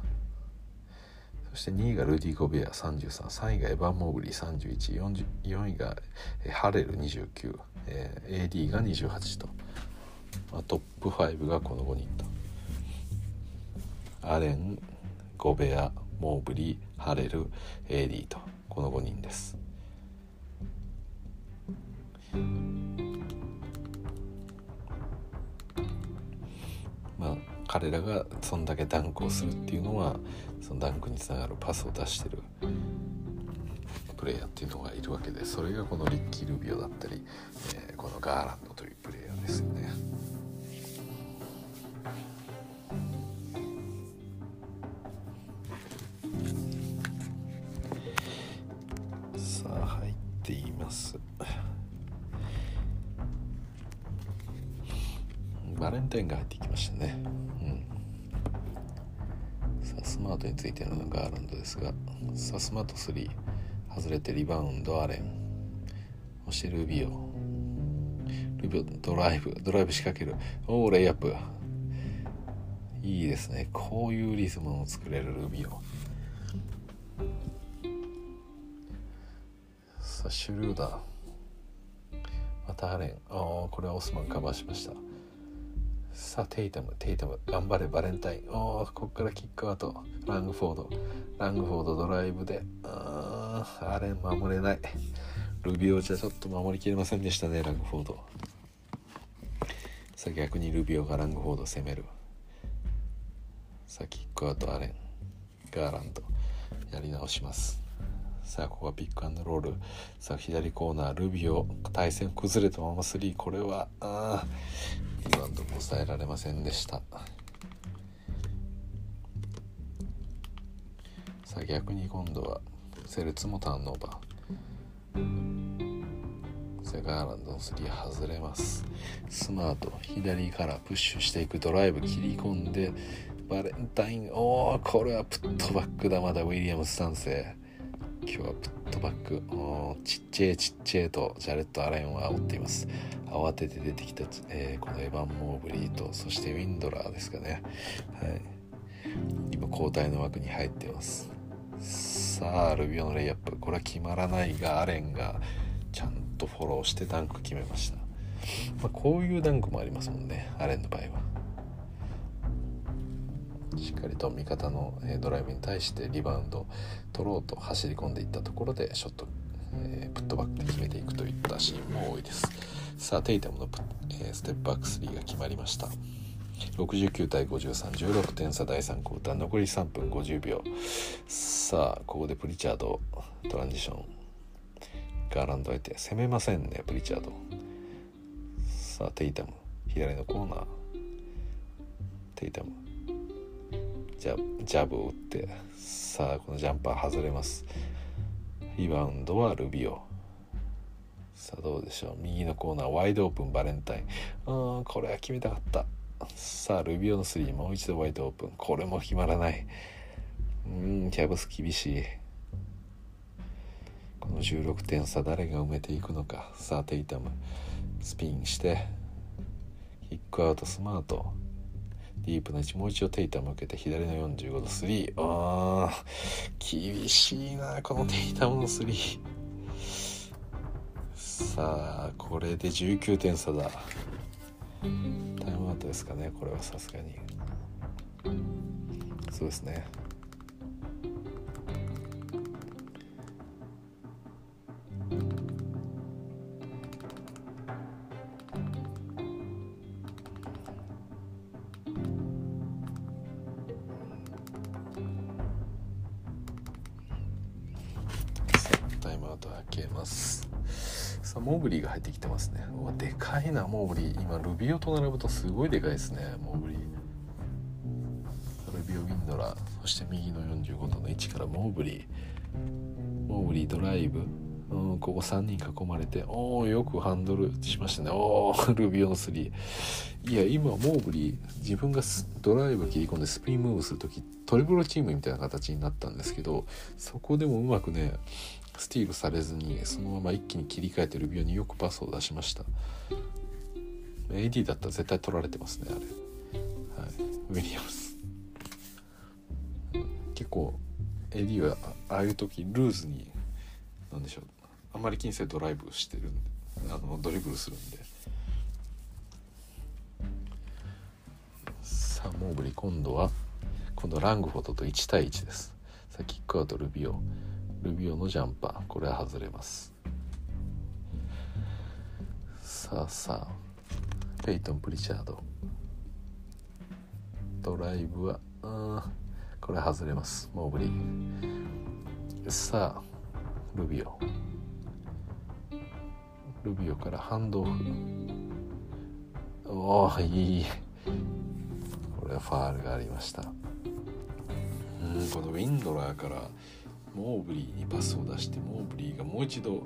そして2位がルディ・ゴベア333位がエヴァン・モーブリー。314位がハレル29、えー、AD が28と、まあ、トップ5がこの5人と。アレンゴベアモーブリーハレル AD と。この5人です。まあ彼らがそんだけダンクをするっていうのはそのダンクにつながるパスを出してるプレイヤーっていうのがいるわけでそれがこのリッキー・ルビオだったり、えー、このガーランドというプレイヤーですよね。さあ入っています。バレンタインが入ってきましたね。マートについてのガーランドですがさスマート3外れてリバウンドアレンそしてルビオ。ルビオドライブドライブ仕掛ける。おおレイアップ。いいですね。こういうリズムを作れるルビオ。さあシュルーダー。またアレン。ああこれはオスマンカバーしました。さあテイタムテイタム頑張れバレンタイン。おおここからキックアウト。ラングフォード。ラングフォードドライブで。ああれ守れない。ルビオじゃちょっと守りきれませんでしたねラングフォード。さあ逆にルビオがラングフォード攻める。さあキックアウトアレン。ガーランド。やり直します。さあここはピックアンドロール。さあ左コーナー。ルビオ対戦崩れたまま3これはああリバウンドも抑えられませんでした。さあ逆に今度はセルツもターンオーバー。セガーランドの3外れます。スマート左からプッシュしていくドライブ切り込んでバレンタインおおこれはプットバックだまだウィリアムス3世。今日はプットバック。ちっちゃいちっちゃいとジャレット・アレンは煽っています。慌てて出てきた、えー、このエヴァン・モーブリーとそしてウィンドラーですかね、はい、今交代の枠に入ってます。さあルビオのレイアップ。これは決まらないがアレンがちゃんとフォローしてダンク決めました、まあ、こういうダンクもありますもんねアレンの場合は。しっかりと味方のドライブに対してリバウンド取ろうと走り込んでいったところでショット、えー、プットバックで決めていくといったシーンも多いです。さあテイタムの、えー、ステップバック3が決まりました。69対5316点差第3クォーター残り3分50秒。さあここでプリチャードトランジションガーランド相手攻めませんねプリチャード。さあテイタム左のコーナー。テイタムジャジャブを打ってさあこのジャンパー外れます。リバウンドはルビオさあどうでしょう。右のコーナーワイドオープンバレンタイン。うんこれは決めたかった。さあルビオの3もう一度ワイドオープン。これも決まらない。うんキャブス厳しい。この16点差誰が埋めていくのか。さあテイタム。スピンして。キックアウトスマート。ディープな位置もう一度テイタム受けて左の45度3あー厳しいなこのテイタムの3さあこれで19点差だ。タイムアウトですかねこれはさすがに。そうですね。さあモーブリーが入ってきてますね。うわでかいなモーブリー。今ルビオと並ぶとすごいでかいですねモーブリー。ルビオウィンドラーそして右の45度の位置からモーブリー。モーブリードライブ。うん、ここ3人囲まれておおよくハンドルしましたね。おおルビオの3いや今モーブリー自分がドライブ切り込んでスピンムーブする時トリプルチームみたいな形になったんですけどそこでもうまくねスティールされずにそのまま一気に切り替えてルビオによくパスを出しました。AD だったら絶対取られてますねあれ。はい。ウィリアムス構エディはああいう時ルーズになんでしょう。あんまり近世ドライブしてるんであのドリブルするんで。さあモーブリ今度は今度ラングフォトと1対1です。さあキックアウトルビオ。ルビオのジャンパー。これは外れます。さあさあ。ペイトン・プリチャード。ドライブはうんこれ外れます。モーブリー。さあルビオ。ルビオからハンドオフ。おおいい。これはファールがありました。うんこのウィンドラーからモーブリーにパスを出してモーブリーがもう一度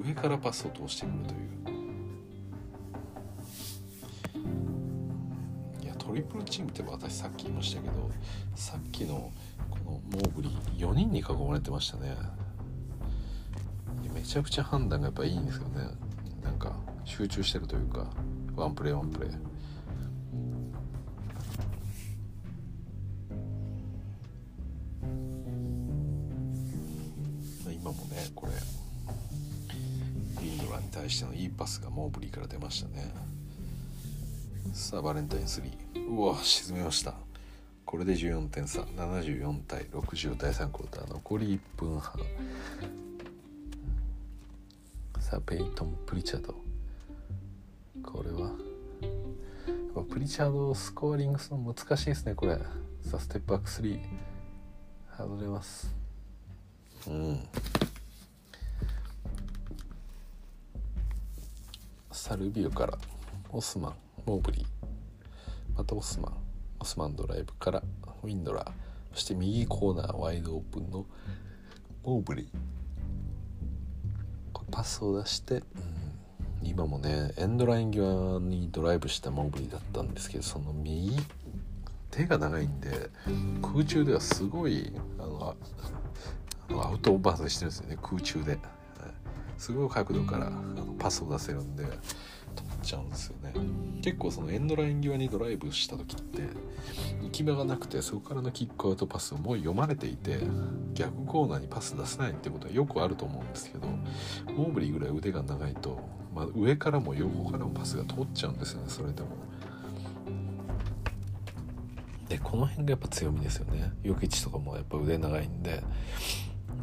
上からパスを通してくるといういやトリプルチームって私さっき言いましたけどさっきのこのモーブリー4人に囲まれてましたね。めちゃくちゃ判断がやっぱいいんですよね。なんか集中してるというかワンプレーワンプレー今もねこれ。インドラに対してのいいパスがモーブリーから出ましたね。さあバレンタイン3うわ沈めました。これで14点差。74対60第3クォーター。残り1分半。さあペイトン・プリチャード。これは。プリチャードスコアリングするの難しいですねこれ。さあステップバック3外れます。うん。さあルビオからオスマンモーブリー。またオスマンオスマンドライブからウィンドラー。そして右コーナーワイドオープンのモーブリー。これパスを出して、うん、今もねエンドライン際にドライブしたモーブリーだったんですけどその右手が長いんで空中ではすごいあのアウトオーバーしてるんですよね空中で、すごい角度からあのパスを出せるんで取っちゃうんですよね。結構そのエンドライン際にドライブした時って行き場がなくてそこからのキックアウトパスをもう読まれていて逆コーナーにパス出せないってことはよくあると思うんですけどモーブリーぐらい腕が長いと、まあ、上からも横からもパスが通っちゃうんですよねそれでも。でこの辺がやっぱ強みですよね。ヨキチとかもやっぱ腕長いんで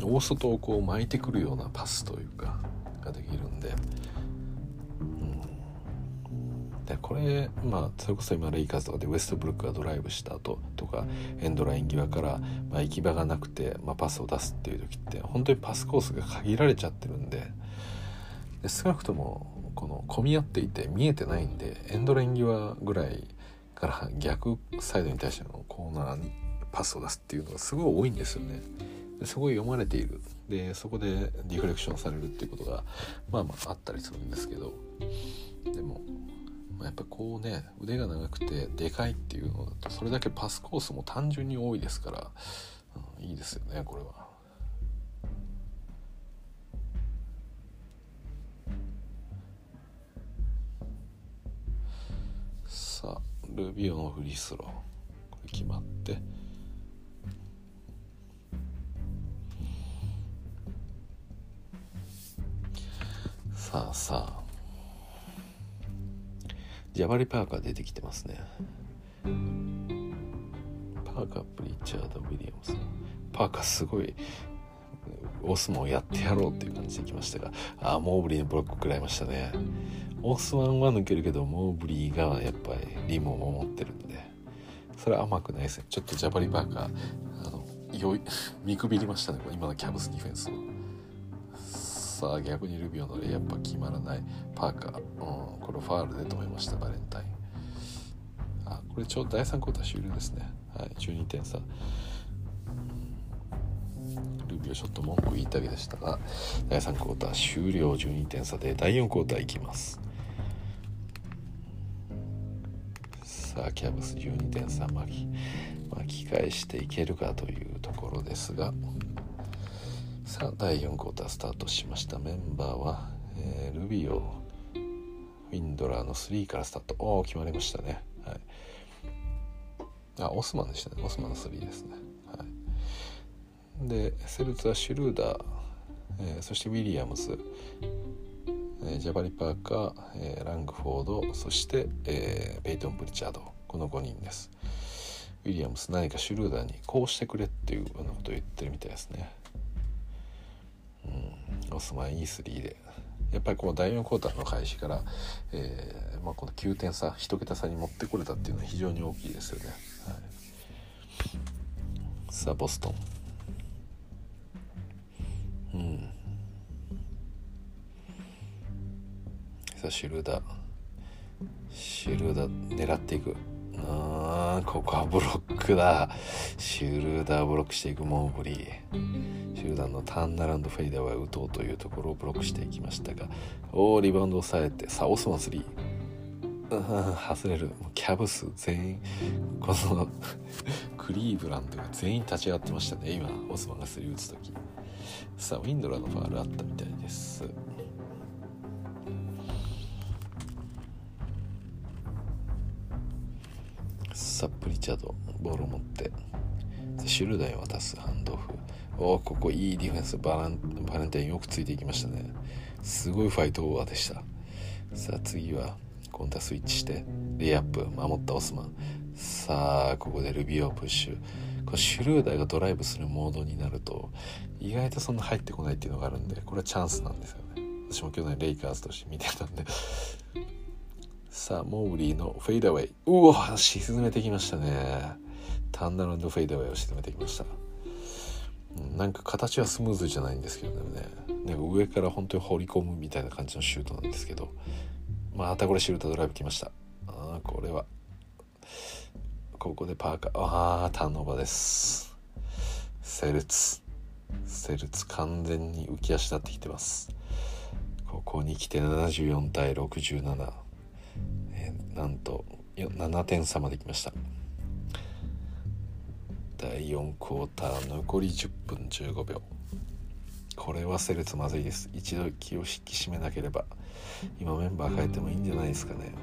大外をこう巻いてくるようなパスというかができるんで,、うん、でこれまあそれこそ今レイカーズとかでウエストブルックがドライブした後とかエンドライン際から、まあ、行き場がなくて、まあ、パスを出すっていう時って本当にパスコースが限られちゃってるんでで少なくともこの混み合っていて見えてないんでエンドライン際ぐらいから逆サイドに対してのコーナーにパスを出すっていうのがすごい多いんですよね。ですごい読まれている。でそこでリフレクションされるっていうことがまあまああったりするんですけど。でも、まあ、やっぱこうね腕が長くてでかいっていうのだとそれだけパスコースも単純に多いですから、うん、いいですよねこれは。さあルビオのフリースロー。これ決まって。さあさあ。ジャバリ・パーカー出てきてますね。パーカープリチャード・ウィリアムスパーカーすごいオスマンをやってやろうっていう感じで来ましたが。ああモーブリーのブロック食らいましたね。オスマンは抜けるけどモーブリーがやっぱりリムを守ってるんで。それは甘くないですね。ちょっとジャバリ・パーカーあのよい 見くびりましたね今のキャブスディフェンスを。さ逆にルビオのレイアップは決まらないパーカー、うん、これファールで止めましたバレンタイン。あこれちょうど第3クォーター終了ですね。はい12点差。ルビオちょっと文句言いたげでしたが第3クォーター終了12点差で第4クォーターいきます。さあキャブス12点差巻き巻き返していけるかというところですが。さあ第4クォータースタートしました。メンバーは、えー、ルビオウィンドラーの3からスタート。おお決まりましたね。はい。あオスマンでしたね。オスマンの3ですね。はい。でセルツはシュルーダー、えー、そしてウィリアムズ、えー、ジャバリ・パーカー、えー、ラングフォード。そして、えー、ペイトン・プリチャード。この5人です。ウィリアムス何かシュルーダーにこうしてくれっていうようなことを言ってるみたいですね。うん。オスマン E3 で。やっぱりこの第4クォーターの開始から、えーまあ、この9点差1桁差に持ってこれたっていうのは非常に大きいですよね、はい、さあボストン。うん。さあシルーダ。ーシルーダー狙っていく。あここはブロックだ。シュルーダーブロックしていくモーブリー。集団のターンナランドフェイダーは打とうというところをブロックしていきましたがおおリバウンドを抑えてさあオスマン3外れる。キャブス全員この クリーブランドが全員立ち上がってましたね今。オスマンが3打つ時さあウィンドラーのファールあったみたいです。さっプリチャードボールを持って。シュルダーに渡すハンドオフ。おおここいいディフェンス。バランバレンタインよくついていきましたね。すごいファイトオーバーでした。さあ次は今度はスイッチしてレイアップ守ったオスマン。さあここでルビーをプッシュ。こシュルーダーがドライブするモードになると意外とそんな入ってこないっていうのがあるんでこれはチャンスなんですよね。私も去年レイカーズとして見てたんで。さあモーリーのフェイダーウェイ。うわ沈めてきましたね。タンダランドフェイダーウェイを沈めてきました、なんか形はスムーズじゃないんですけどね。なんか上から本当に放り込むみたいな感じのシュートなんですけど。またこれシュートドライブきました。あこれは。ここでパーカー。ああターンオーバーです。セルツ。セルツ完全に浮き足立ってきてます。ここに来て74対67なんと7点差まで来ました。第4クォーター残り10分15秒これはセルツまずいです。一度気を引き締めなければ今メンバー変えてもいいんじゃないですかね。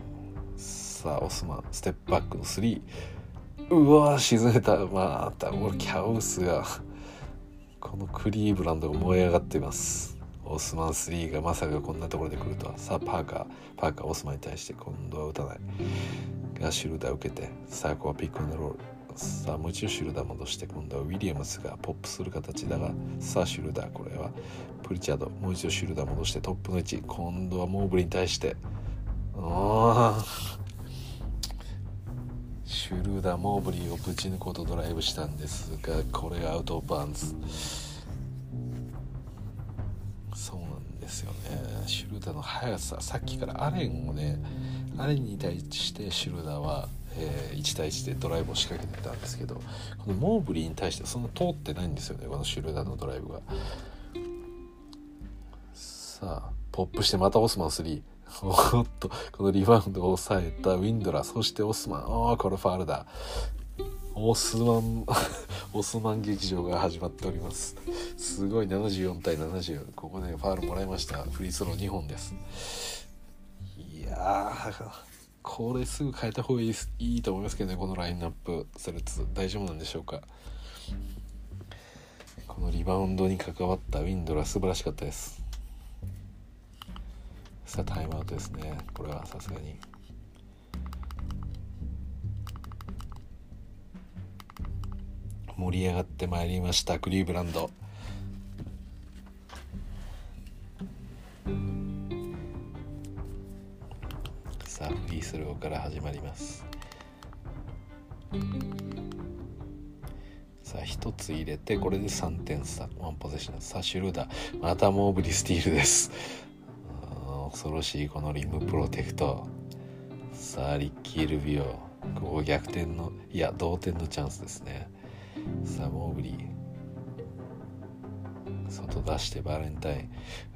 さあオスマンステップバックの3うわ沈めた。また俺キャウスがこのクリーブランドが燃え上がっています。オスマン3がまさかこんなところで来るとはさあパーカーパーカーオスマンに対して今度は打たないがシュルダー受けてさあここはピックアンドロールさあもう一度シュルダー戻して今度はウィリアムスがポップする形だがさあシュルダーこれはプリチャードもう一度シュルダー戻してトップの位置今度はモーブリに対してあシュルダーモーブリーをぶち抜こうとドライブしたんですがこれがアウト・オブ・バウンズ。ですよね。シュルーダーの速ささっきからアレンをねアレンに対してシュルーダーは、えー、1対1でドライブを仕掛けてたんですけどこのモーブリーに対してそんな通ってないんですよねこのシュルーダーのドライブが。さあポップしてまたオスマン3おっとこのリバウンドを抑えたウィンドラーそしてオスマン。ああこれファールだ。オスマン オスマン劇場が始まっております。すごい74対70ここでファールもらいました。フリースロー2本です。いやこれすぐ変えた方がいいいいと思いますけどねこのラインナップ。セルツ大丈夫なんでしょうか？このリバウンドに関わったウィンドラ素晴らしかったです。さあタイムアウトですね。これはさすがに。盛り上がってまいりましたクリーブランド。さあフリースローから始まります。さあ1つ入れてこれで3点差。ワンポゼッション。さあシュルーダー。またモーブリスティールです。恐ろしいこのリムプロテクト。さあリッキー・ルビオ。ここ逆転のいや同点のチャンスですね。さあモーブリー。外出してバレンタイ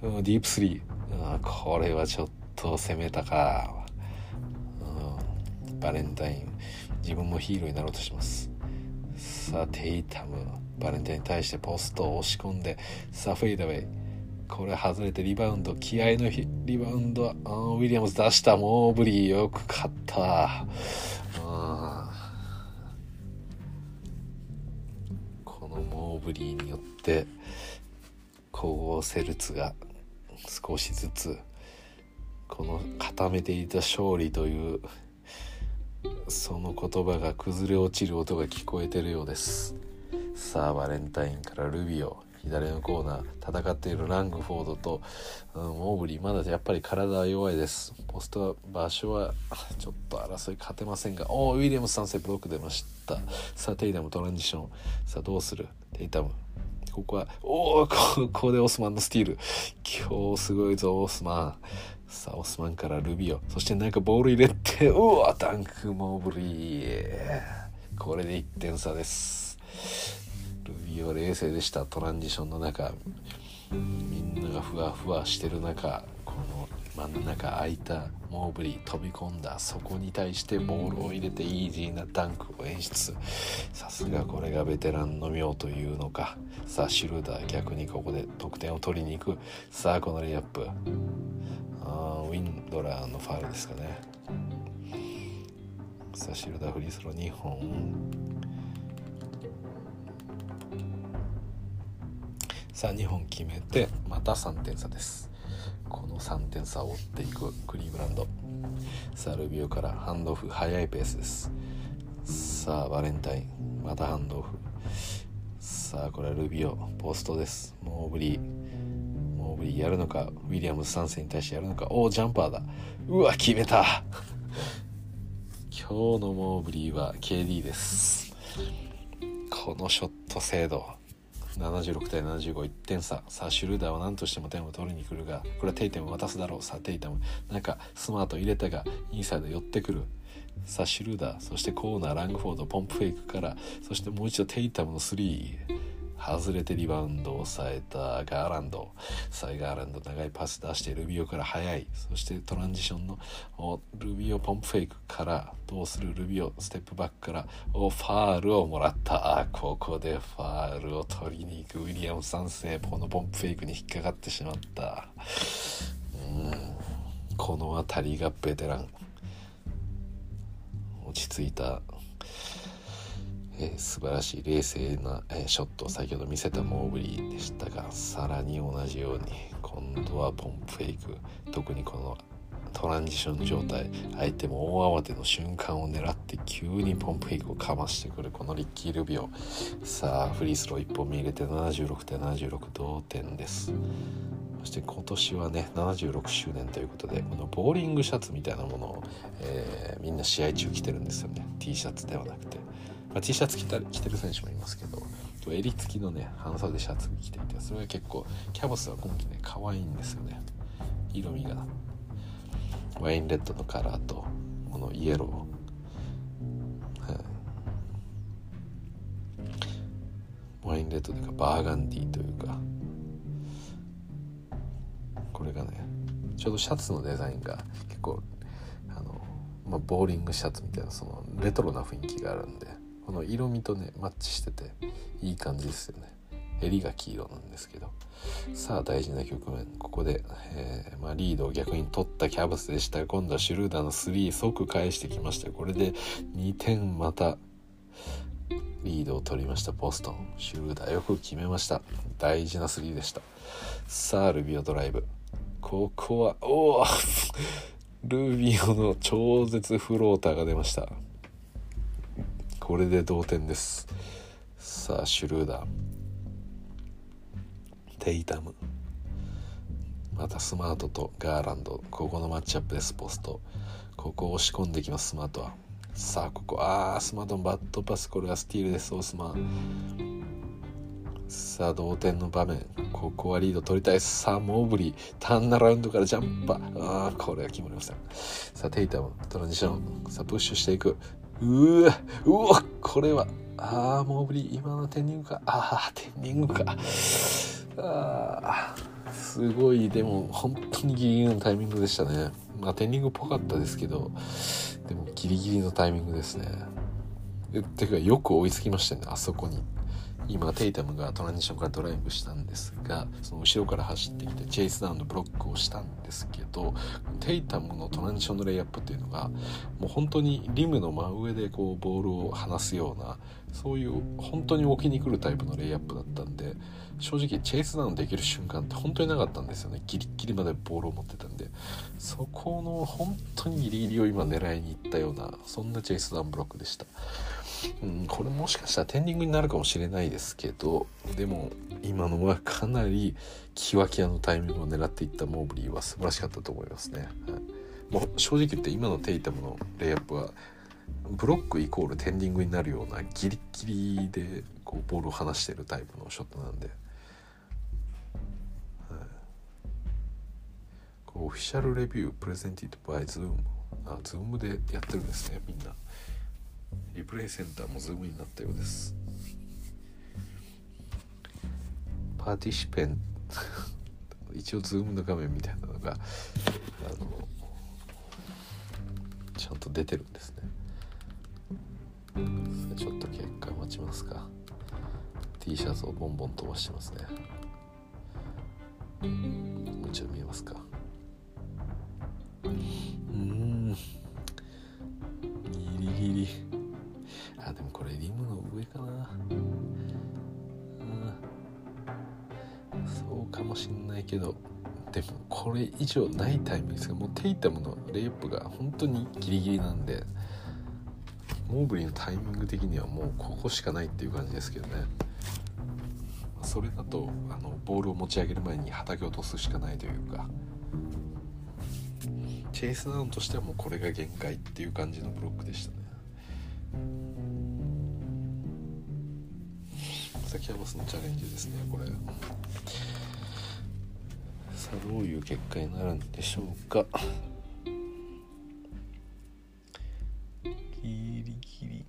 ン、うん、ディープスリー、うん、これはちょっと攻めたか、うん、バレンタイン。自分もヒーローになろうとします。さあテイタム。バレンタインに対してポストを押し込んでさあフェイダウェイ。これ外れてリバウンド。気合のリバウンドはウィリアムズ出した。モーブリーよく勝った。このモーブリーによって光合セルツが少しずつこの固めていた勝利というその言葉が崩れ落ちる音が聞こえてるようです。さあバレンタインからルビオ左のコーナー戦っているラングフォードと、うん、モーブリーまだやっぱり体は弱いです。ポストは場所はちょっと争い勝てませんがおおウィリアムス3世ブロック出ました。さあテイタムトランジション。さあどうする？テイタム。ここはおおここでオスマンのスティール。今日すごいぞオスマン。さあオスマンからルビオ。そしてなんかボール入れてうわタンクモーブリー。これで1点差です。ルビオ冷静でした。トランジションの中。みんながふわふわしてる中。この真ん中空いたモーブリー飛び込んだそこに対してボールを入れてイージーなダンクを演出。さすがこれがベテランの妙というのか。さあシュルーダー逆にここで得点を取りに行く。さあこのレイアップ。あウィンドラーのファウルですかね。さあシルダーフリースロー2本。さあ2本決めてまた3点差です。の3点差を追っていくクリーブランド。さあルビオからハンドオフ速いペースです。さあバレンタインまたハンドオフ。さあこれはルビオポストです。モーブリーモーブリーやるのかウィリアムス3世に対してやるのか。おおジャンパーだ。うわ決めた。今日のモーブリーは KD です。このショット精度76対751点差。さあシュルーダーは何としても点を取りに来るがこれはテイタム渡すだろう。さあテイタムなんかスマート入れたがインサイド寄ってくる。さあシュルーダーそしてコーナーラングフォードポンプフェイクからそしてもう一度テイタムの3外れてリバウンドを抑えたガーランド。さあガーランド長いパス出してルビオから速い。そしてトランジションのルビオポンプフェイクからどうするルビオステップバックからおファールをもらった。ここでファールを取りに行くウィリアム3世このポンプフェイクに引っかかってしまった。うん。この辺りがベテラン。落ち着いた。えー、素晴らしい冷静な、えー、ショットを先ほど見せたモーブリーでしたがさらに同じように今度はポンプフェイク特にこのトランジション状態相手も大慌ての瞬間を狙って急にポンプフェイクをかましてくるこのリッキー・ルビオ。さあフリースロー1本目入れて76対76同点です。そして今年はね76周年ということでこのボーリングシャツみたいなものを、えー、みんな試合中着てるんですよね。T シャツではなくて。まあ、T シャツ着た着てる選手もいますけど襟付きのね半袖シャツ着ていてそれが結構キャボスは今季ね可愛いんですよね。色味が。ワインレッドのカラーとこのイエロー、はい、ワインレッドというかバーガンディというか。これがねちょうどシャツのデザインが結構あの、まあ、ボーリングシャツみたいなそのレトロな雰囲気があるんでこの色味とねマッチしてていい感じですよね。襟が黄色なんですけど。さあ大事な局面。ここで、えー、まあ、リードを逆に取ったキャブスでした。今度はシュルーダーの3即返してきました。これで2点またリードを取りました。ボストン。シュルーダーよく決めました。大事な3でした。さあルビオドライブ。ここはおお ルビオの超絶フローターが出ました。これで同点です。さあシュルーダー。テイタム。またスマートとガーランド。ここのマッチアップですポスト。ここを押し込んできますスマートは。さあここ。あースマートのバットパス。これはスティールですオスマン。さあ同点の場面。ここはリード取りたいさあモーブリー。ターンアラウンドからジャンパー。あーこれは決まりません。さあテイタム。トランジションさあプッシュしていく。うわうわこれは。ああもう無理。今のテンニングか。ああテンニングか。ああすごい。でも本当にギリギリのタイミングでしたね。まあテンニングっぽかったですけどでもギリギリのタイミングですね。てかよく追いつきましたねあそこに。今テイタムがトランジションからドライブしたんですがその後ろから走ってきてチェイスダウンのブロックをしたんですけどテイタムのトランジションのレイアップっていうのがもう本当にリムの真上でこうボールを離すようなそういう本当に置きに来るタイプのレイアップだったんで正直チェイスダウンできる瞬間って本当になかったんですよねギリギリまでボールを持ってたんでそこの本当にギリギリを今狙いに行ったようなそんなチェイスダウンブロックでした。うん、これもしかしたらテンディングになるかもしれないですけどでも今のはかなりキワキワのタイミングを狙っていったモーブリーは素晴らしかったと思いますね。はい、もう正直言って今のテイタムのレイアップはブロック orゴールテンディングになるようなギリギリでこうボールを離してるタイプのショットなんで、はい、こう official review presented by Zoom あズームでやってるんですねみんな。リプレイセンターもズームになったようです。participant 一応ズームの画面みたいなのがあのちゃんと出てるんですね。ちょっと結果待ちますか。T シャツをボンボン飛ばしてますね。もう一度見えますか。うん。ギリギリ。あでもこれリムの上かな。うん。そうかもしんないけどでもこれ以上ないタイミングですがもうテイタムのレイプが本当にギリギリなんでモーブリーのタイミング的にはもうここしかないっていう感じですけどね。それだとあのボールを持ち上げる前に畑を落とすしかないというか。チェイスダウンとしてはもうこれが限界っていう感じのブロックでしたね。崎山さんのチャレンジですねこれ。さあどういう結果になるんでしょうか。ギリギリ。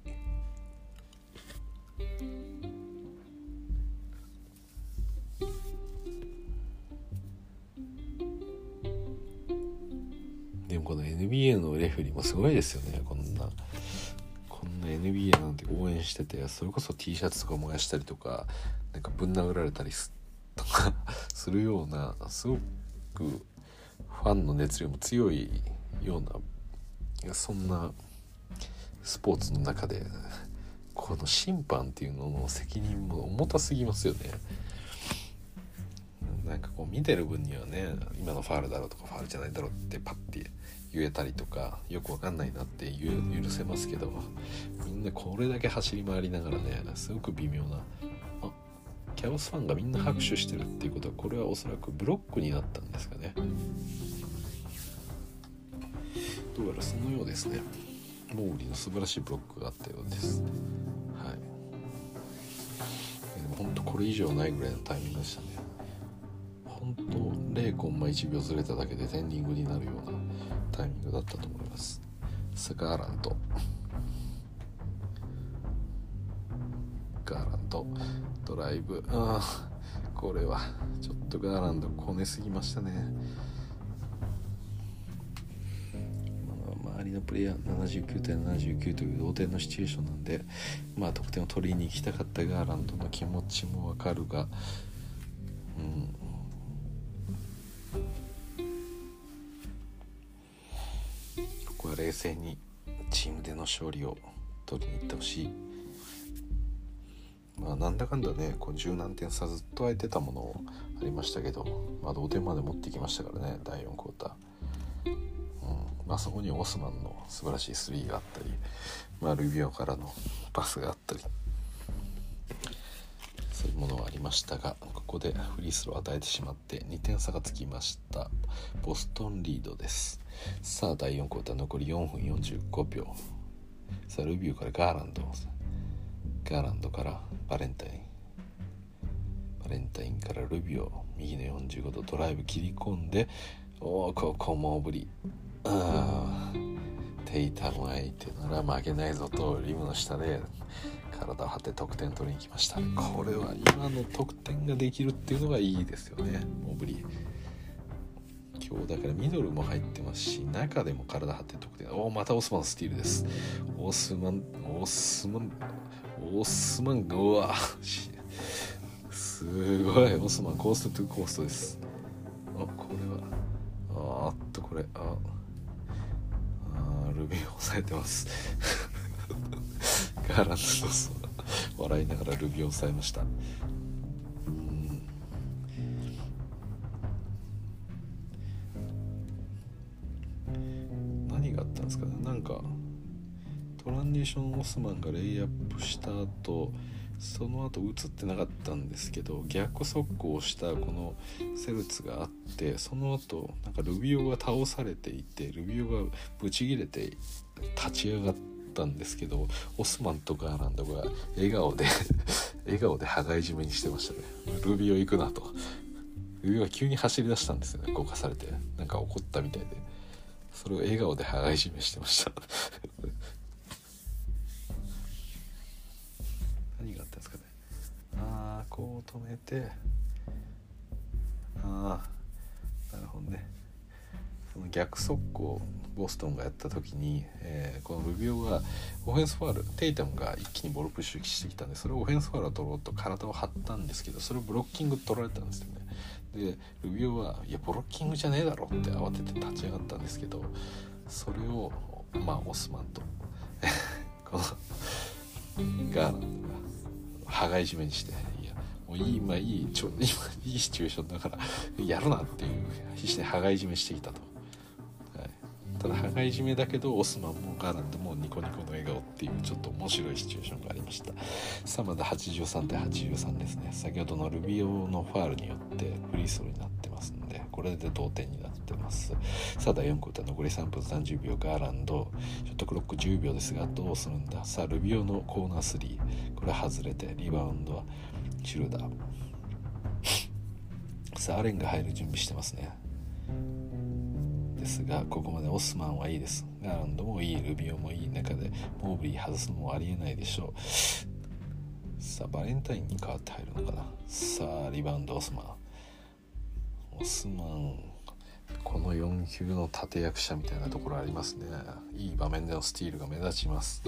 でもこの NBA のレフェリーもすごいですよねこんな NBA なんて応援しててそれこそ T シャツとか燃やしたりとかなんかぶん殴られたりす とかするようなすごくファンの熱量も強いようなそんなスポーツの中でこの審判っていうのの責任も重たすぎますよね。なんかこう見てる分にはね今のファールだろうとかファールじゃないだろうってパッて言えたりとかよくわかんないなって許せますけどみんなこれだけ走り回りながらねすごく微妙なあキャオスファンがみんな拍手してるっていうことはこれはおそらくブロックになったんですかね。どうやらそのようですね。モーリーの素晴らしいブロックがあったようです。はい。でも本当これ以上ないぐらいのタイミングでしたね。本当0コンマ1秒ずれただけでテンディングになるようなタイミングだったと思います。さあガーランドライブ。あこれは。ちょっとガーランドこねすぎましたね。周りのプレイヤー79対79という同点のシチュエーションなんでまあ得点を取りに行きたかったガーランドの気持ちもわかるがうん。こは冷静にチームでの勝利を取りに行ってほしい。まあなんだかんだねこう十何点差ずっと空いてたものありましたけど、まあ、同点まで持ってきましたからね第4クォーター、うん。まあ、そこにオスマンの素晴らしいスリーがあったり、まあ、ルビオからのパスがあったり。そういうものはありましたがここでフリースローを与えてしまって2点差がつきました。ボストンリードです。さあ第4クォーター残り4分45秒。さあルビューからガーランド。ガーランドからバレンタイン。バレンタインからルビオ右の45度ドライブ切り込んでおおここもぶりあテイタム相手なら負けないぞとリムの下で体を張って得点取りに来ました。これは今の得点ができるっていうのがいいですよね。モブリ今日だからミドルも入ってますし中でも体張って得点。おおまたオスマンスティールです。オスマンオスマンオスマンうわ。すごいオスマンコーストトゥコーストです。あこれは。あーっとこれ。ああルビーを抑えてます。ガランドそう。そう笑いながらルビーを抑えました。何があったんですかね。なんかトランジションオスマンがレイアップした後その後映ってなかったんですけど逆速攻したこのセルツがあってその後なんかルビオが倒されていてルビオがブチギレて立ち上がったんですけどオスマンとガーランドが笑顔で 笑顔で羽交い締めにしてましたね。ルビオ行くなと。ルビオが急に走り出したんですよね。動かされて。なんか怒ったみたいで。それを笑顔で羽交い締めしてました。こう止めて。ああなるほどね。その逆速攻ボストンがやった時に、えーこのルビオがオフェンスファールテイタムが一気にボールプッシュしてきたんでそれをオフェンスファールを取ろうと体を張ったんですけどそれをブロッキング取られたんですよね。でルビオはいやブロッキングじゃねえだろって慌てて立ち上がったんですけどそれをまあオスマンと このガーランドが羽交い締めにして「もういい今いいちょ今いいシチュエーションだからやるな」っていう必死に羽交い締めしてきたと、はい、ただ羽交い締めだけどオスマンもガーランドもニコニコの笑顔っていうちょっと面白いシチュエーションがありました。さあまだ83対83ですね。先ほどのルビオのファールによってフリースローになってますんでこれで同点になってます。さあ第4クォーター残り3分30秒ガーランド。ショットクロック10秒ですがどうするんだ。さあルビオのコーナー3これ外れてリバウンドはシュルダー。さあアレンが入る準備してますね。ですがここまでオスマンはいいです。ガーランドもいい。ルビオもいい中でモーブリー外すのもありえないでしょう。さあバレンタインに変わって入るのかな。さあリバウンドオスマン。オスマンこの4球の立役者みたいなところありますね。いい場面でのスティールが目立ちます。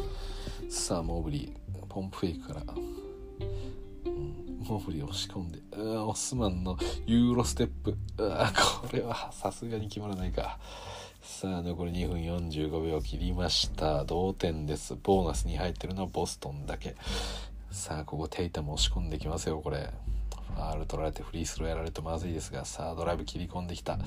さあモーブリーポンプフェイクから、モーブリ押し込んでうオスマンのユーロステップ。うこれはさすがに決まらないか。さあ残り2分45秒切りました。同点です。ボーナスに入ってるのはボストンだけ。さあここテイタも押し込んできますよこれ。ファール取られてフリースローやられるとまずいですがさあドライブ切り込んできた。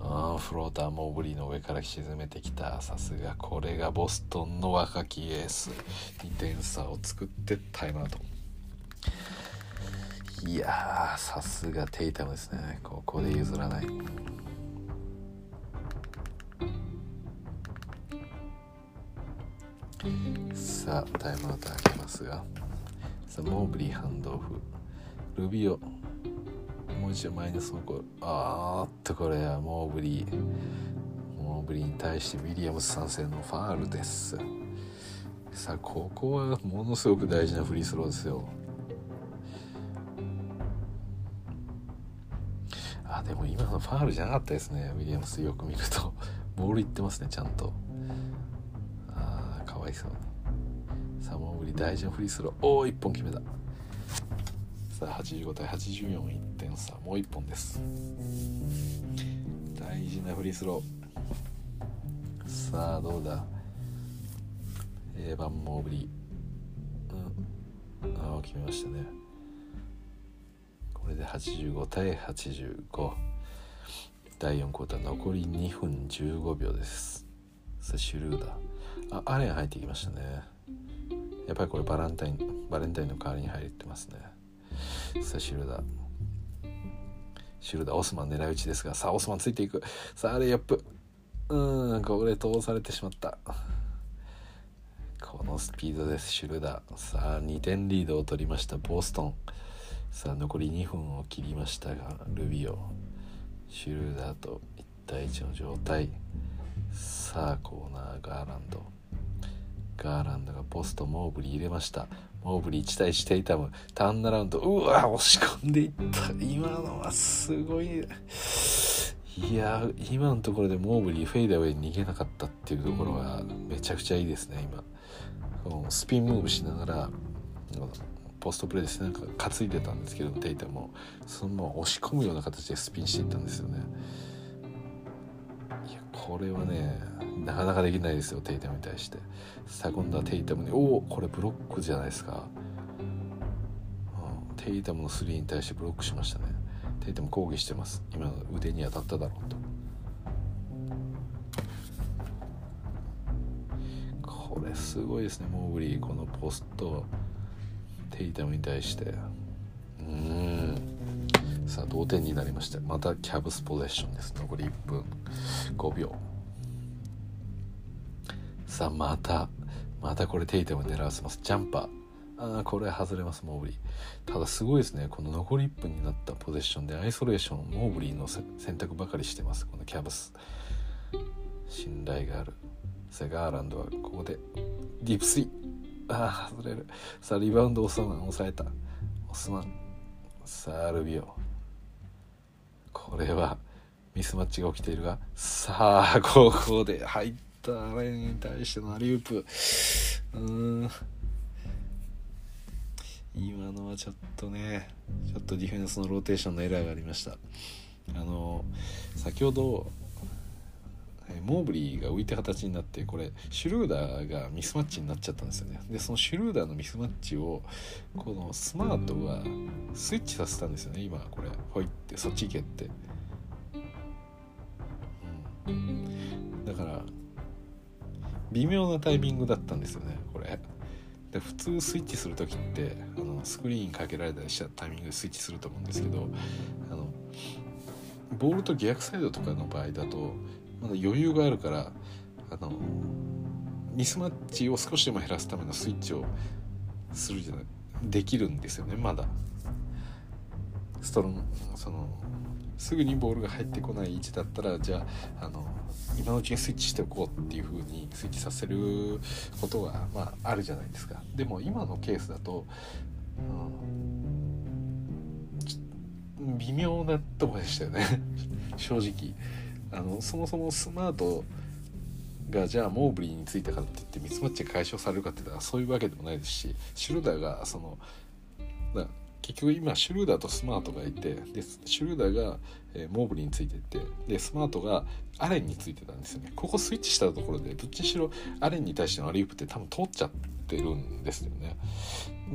あーフローターモーブリーの上から沈めてきた。さすがこれがボストンの若きエース。2点差を作ってタイムアウト。いやさすがテイタムですね。ここで譲らない。さあタイムアウト開けますが。さあモーブリーハンドオフ。ルビオもう一度マイナス方向。あーっとこれはモーブリー。モーブリーに対してウィリアムス参戦のファールです。さあここはものすごく大事なフリースローですよ。でも今のファールじゃなかったですねウィリアムスよく見ると。ボールいってますねちゃんと。あーかわいそうに。さあモーブリ大事なフリースロー。おお1本決めた。さあ85対841点差。もう1本です。大事なフリースロー。さあどうだ？A 番モーブリーうん。ああ決めましたね。これで85対85第4クォーター残り2分15秒です。さあシュルーダーあアレン入ってきましたね。やっぱりこれバランタインバレンタインの代わりに入ってますね。さあシュルダーシュルダーオスマン狙い撃ちですが。さあオスマンついていく。さあレイアップうーんこれ通されてしまった。このスピードです。シュルダーさあ2点リードを取りましたボストン。さあ残り2分を切りましたがルビオシュルーダーと1対1の状態。さあコーナーガーランド。ガーランドがポストモーブリー入れました。モーブリー1対1テイタムターンアラウンドうわ押し込んでいった。今のはすごい。いや今のところでモーブリーフェイダーウェイ逃げなかったっていうところがめちゃくちゃいいですね今。スピンムーブしながらポストプレーで背中担いでたんですけどテイタも。そのまま押し込むような形でスピンしていったんですよね。いやこれはねなかなかできないですよテイタムに対して。さあ今度はテイタムにおおこれブロックじゃないですか、うん、テイタムの3に対してブロックしましたね。テイタム抗議してます。今の腕に当たっただろうと。これすごいですね。モーブリーこのポストテイタムに対して。うん。さあ同点になりまして。またキャブスポゼッションです。残り1分。5秒。さあまた。またこれテイタム狙わせます。ジャンパー。ああこれ外れますモーブリー。ただすごいですね。この残り1分になったポゼッションでアイソレーションモーブリーの選択ばかりしてます。このキャブス。信頼がある。さあガーランドはここで。ディープスリーああ外れる。さあリバウンドオスマン抑えた。オスマンさあルビオ。これはミスマッチが起きているがさあここで入ったアレンに対してのアリウープ。うん。今のはちょっとねちょっとディフェンスのローテーションのエラーがありました。あの先ほどモーブリーが浮いた形になってこれシュルーダーがミスマッチになっちゃったんですよね。でそのシュルーダーのミスマッチをこのスマートがスイッチさせたんですよね。今これほいってそっち行けって、うん、だから微妙なタイミングだったんですよねこれ。で普通スイッチする時ってあのスクリーンかけられたりしたタイミングでスイッチすると思うんですけどあのボールと逆サイドとかの場合だとまだ余裕があるからあのミスマッチを少しでも減らすためのスイッチをするじゃないできるんですよねまだ。ストロンそのすぐにボールが入ってこない位置だったらじゃああの今のうちにスイッチしておこうっていう風にスイッチさせることが、まあ、あるじゃないですか。でも今のケースだと、うん、微妙なとこでしたよね。正直。あのそもそもスマートがじゃあモーブリーについたからって言ってミスマッチが解消されるかって言ったらそういうわけでもないですしシュルダーがそのな結局今シュルーダーとスマートがいてでシュルーダーが、え、モーブリーについてってでスマートがアレンについてたんですよね。ここスイッチしたところでどっちにしろアレンに対してのアリウープって多分通っちゃってるんですよね。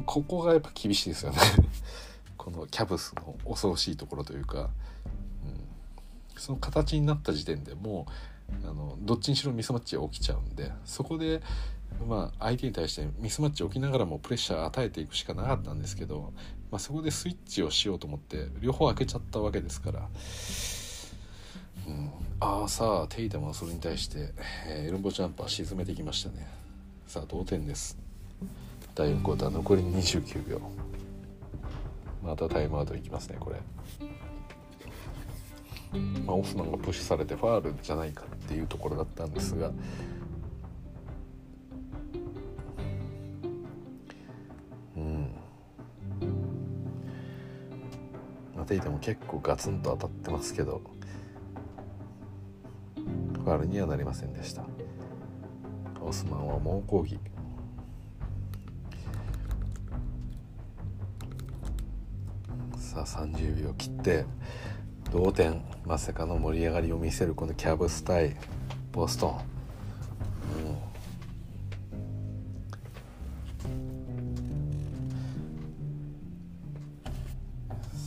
ここがやっぱ厳しいですよね。このキャブスの恐ろしいところというか、その形になった時点でもうあのどっちにしろミスマッチが起きちゃうんでそこでまあ、相手に対してミスマッチを起きながらもプレッシャー与えていくしかなかったんですけど、まあ、そこでスイッチをしようと思って両方開けちゃったわけですから、うん、ああさあテイタムはそれに対して、えー、エルンボジャンパー沈めてきましたね。さあ同点です。第4クォーター残り29秒。またタイムアウトいきますねこれ、まあ、オスマンがプッシュされてファールじゃないかっていうところだったんですがていても結構ガツンと当たってますけどファールにはなりませんでした。オスマンは猛抗議。さあ30秒切って。同点まさかの盛り上がりを見せるこのキャブス対ボストン。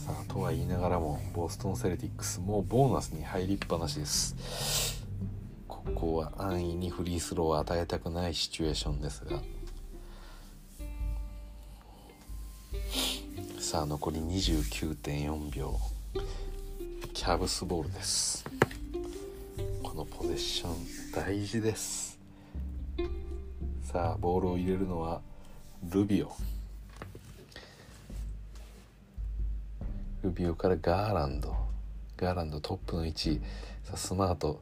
さあ、とは言いながらもボストン・セルティックスもうボーナスに入りっぱなしです。ここは安易にフリースローを与えたくないシチュエーションですが。さあ残り29.4秒。キャブスボールです。このポゼッション大事です。さあボールを入れるのはルビオ。ルビオからガーランド。ガーランドトップの位置。さあスマート。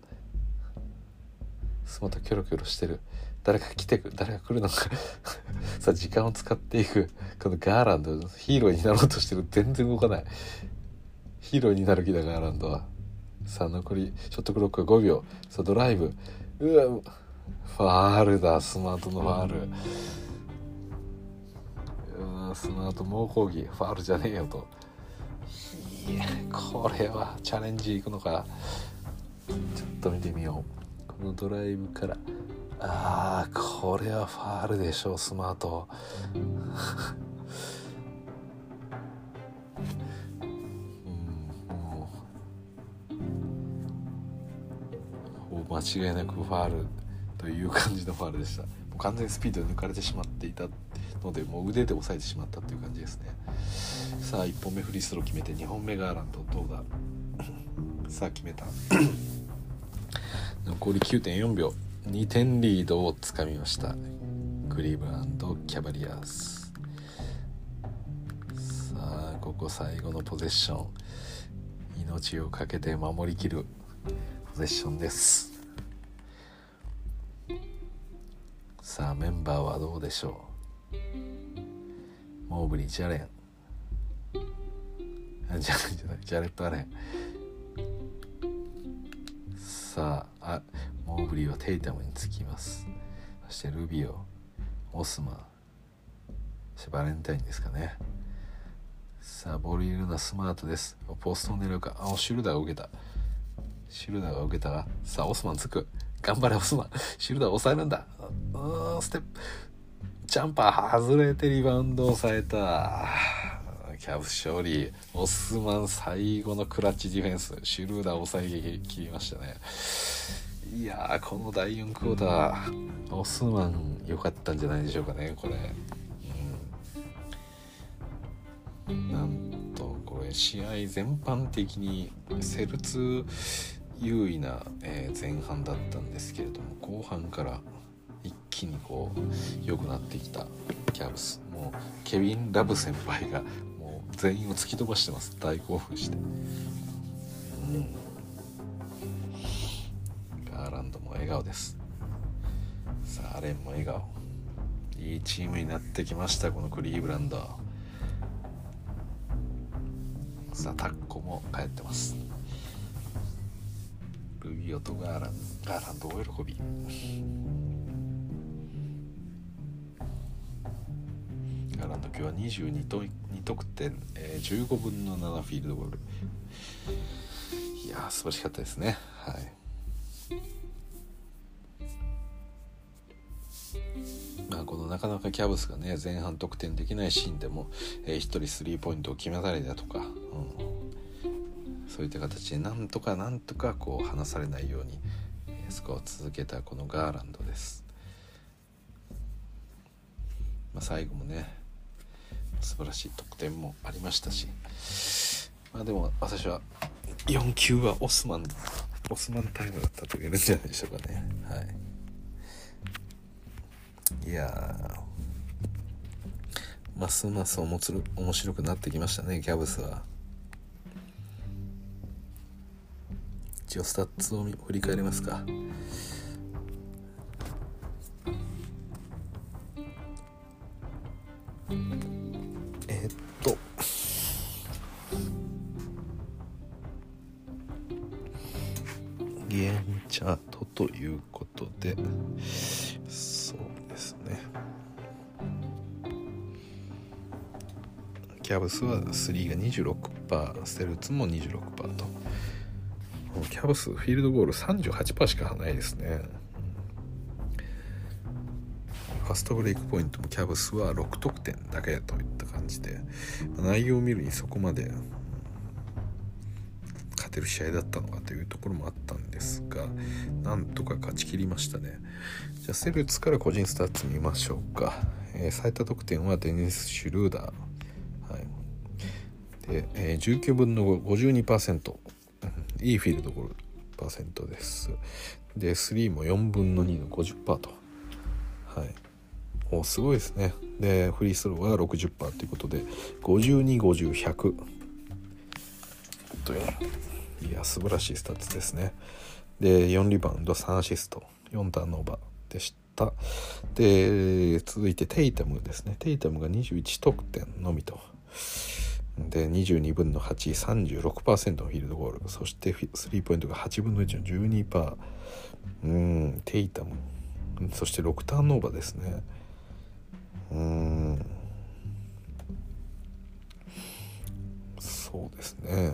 スマートキョロキョロしてる。誰か来てく誰が来るのか。さあ時間を使っていく。このガーランドヒーローになろうとしてる。全然動かない。ヒーローになる気だガーランドは。さあ残りショットクロック5秒。さあドライブ。うわファールだ。スマートのファール。うあスマート猛抗議。ファールじゃねえよと。いやこれはチャレンジいくのか。ちょっと見てみよう。このドライブから。ああこれはファールでしょうスマート。間違いなくファールという感じのファールでした。もう完全にスピードで抜かれてしまっていたのでもう腕で押さえてしまったという感じですね。さあ1本目フリースロー決めて2本目ガーランドどうだ？さあ決めた。残り9.4秒。2点リードをつかみました。クリーブランド・キャバリアーズ。さあここ最後のポゼッション。命を懸けて守りきる。ポゼッションですさあメンバーはどうでしょうモーブリー・ジャレンジャレンじゃないジャレット・アレンさああモーブリーはテイタムにつきますそしてルビオオスマンシバレンタインですかねさあボール入れるのはスマートですポストを狙うかあシュルダーが受けたシルダーが受けたらさあオスマンつく。頑張れオスマン。シルダー抑えるんだ。うんステップ。ジャンパー外れてリバウンド抑えた。キャブ勝利。オスマン最後のクラッチディフェンス。シルダー抑え切りましたね。いやこの第4クォーター。オスマン良かったんじゃないでしょうかねこれ、うん、なんとこれ試合全般的にセルツ優位な、えー、前半だったんですけれども後半から一気にこう良くなってきたキャブス。もうケビン・ラブ先輩がもう全員を突き飛ばしてます。大興奮して。うん。ガーランドも笑顔です。さあアレンも笑顔。いいチームになってきましたこのクリーブランド。さあタッコも帰ってます。ルビオとガーランガーランドお喜びガー。ランド今日は22と2得点、えー、15分の7フィールドゴール。いや素晴らしかったですね。はい。まあ、このなかなかキャブスがね前半得点できないシーンでも、えー、1人スリーポイントを決めたりだとか、うん、そういった形でなんとかなんとかこう離されないようにスコアを続けたこのガーランドです、まあ、最後もね素晴らしい得点もありましたし。まあでも私は4球はオスマンオスマンタイムだったと言えるんじゃないでしょうかね。はい。いやますます面白くなってきましたねキャブスは。一応スタッツを振り返りますか。えっと。ゲームチャートということで。そうですね。キャブスは3が26%ステルツも26%と。キャブスフィールドゴール38%しかないですね。ファストブレイクポイントもキャブスは6得点だけといった感じで内容を見るにそこまで勝てる試合だったのかというところもあったんですがなんとか勝ち切りましたね。じゃあセルツから個人スタッツ見ましょうか、えー、最多得点はデニス・シュルーダー、はい。でえー、19分の52%いいフィールドゴールパーセントです。で、3も4分の2の50%と。はい。おすごいですね。で、フリースローは60%ということで、52、50、100という、いや、素晴らしいスタッツですね。で、4リバウンド、3アシスト、4ターンオーバーでした。で、続いてテイタムですね。テイタムが21得点のみと。で22分の836%のフィールドゴール。そしてスリーポイントが8分の1の12%うんテイタム。そして6ターンオーバーですね。うん。そうですね。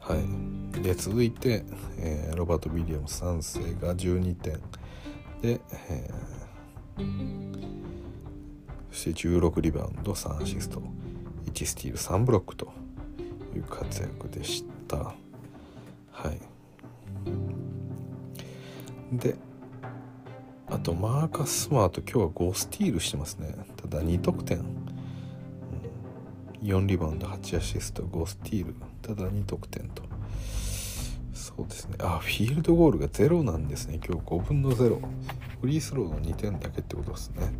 はい。で続いて、えー、ロバート・ウィリアムス3世が12点。で、えー、そして16リバウンド3アシスト。1スティール3ブロックという活躍でした。はい。であとマーカス・スマート今日は5スティールしてますね。ただ2得点、4リバウンド8アシスト5スティールただ2得点と。そうですね。あフィールドゴールが0なんですね今日。5分の0フリースローの2点だけってことですね。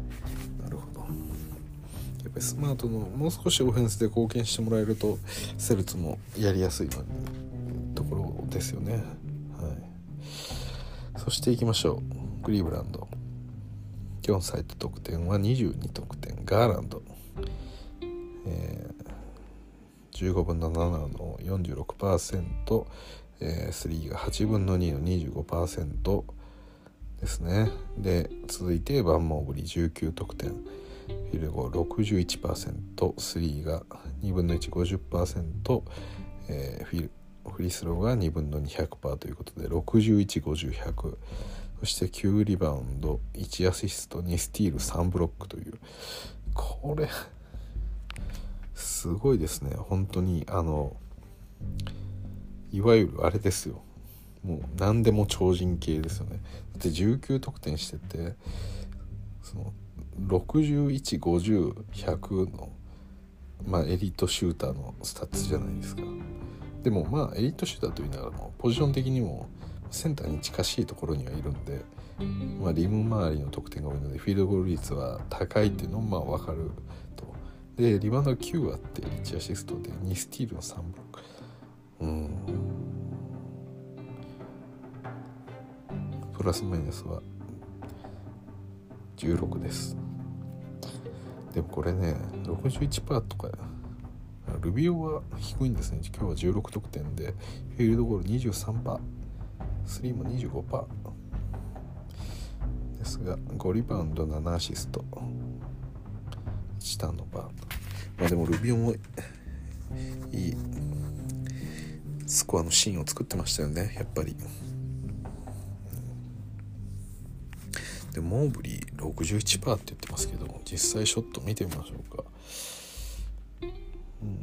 っぱりスマートのもう少しオフェンスで貢献してもらえるとセルツもやりやすいのところですよね。はい。そしていきましょう。クリーブランド。今日の最多得点は22得点。ガーランド、えー、15分の7の46%、えー、3が8分の2の25%ですね。で続いてバンモーブリ19得点。フィルゴ 61%3 が2分の150%、えー、フィルフリースローが2分の200%ということで6150100そして9リバウンド1アシスト2スティール3ブロックという。これすごいですね。本当にあのいわゆるあれですよ。もう何でも超人系ですよね。だって19得点しててその6150100のまあエリートシューターのスタッツじゃないですか。でもまあエリートシューターと言いながらもポジション的にもセンターに近しいところにはいるんで、まあ、リム周りの得点が多いのでフィールドゴール率は高いっていうのもまあ分かると。でリバウンド9あって1アシストで2スティールの3ブロックうん。プラスマイナスは16です。でもこれね61%とかルビオは低いんですね。今日は16得点でフィールドゴール23%。3も25%ですが5リバウンド7アシスト。1ターンのバー。まあでもルビオもいいスコアのシーンを作ってましたよねやっぱり。でモーブリー61%って言ってますけど実際ショット見てみましょうか、うん、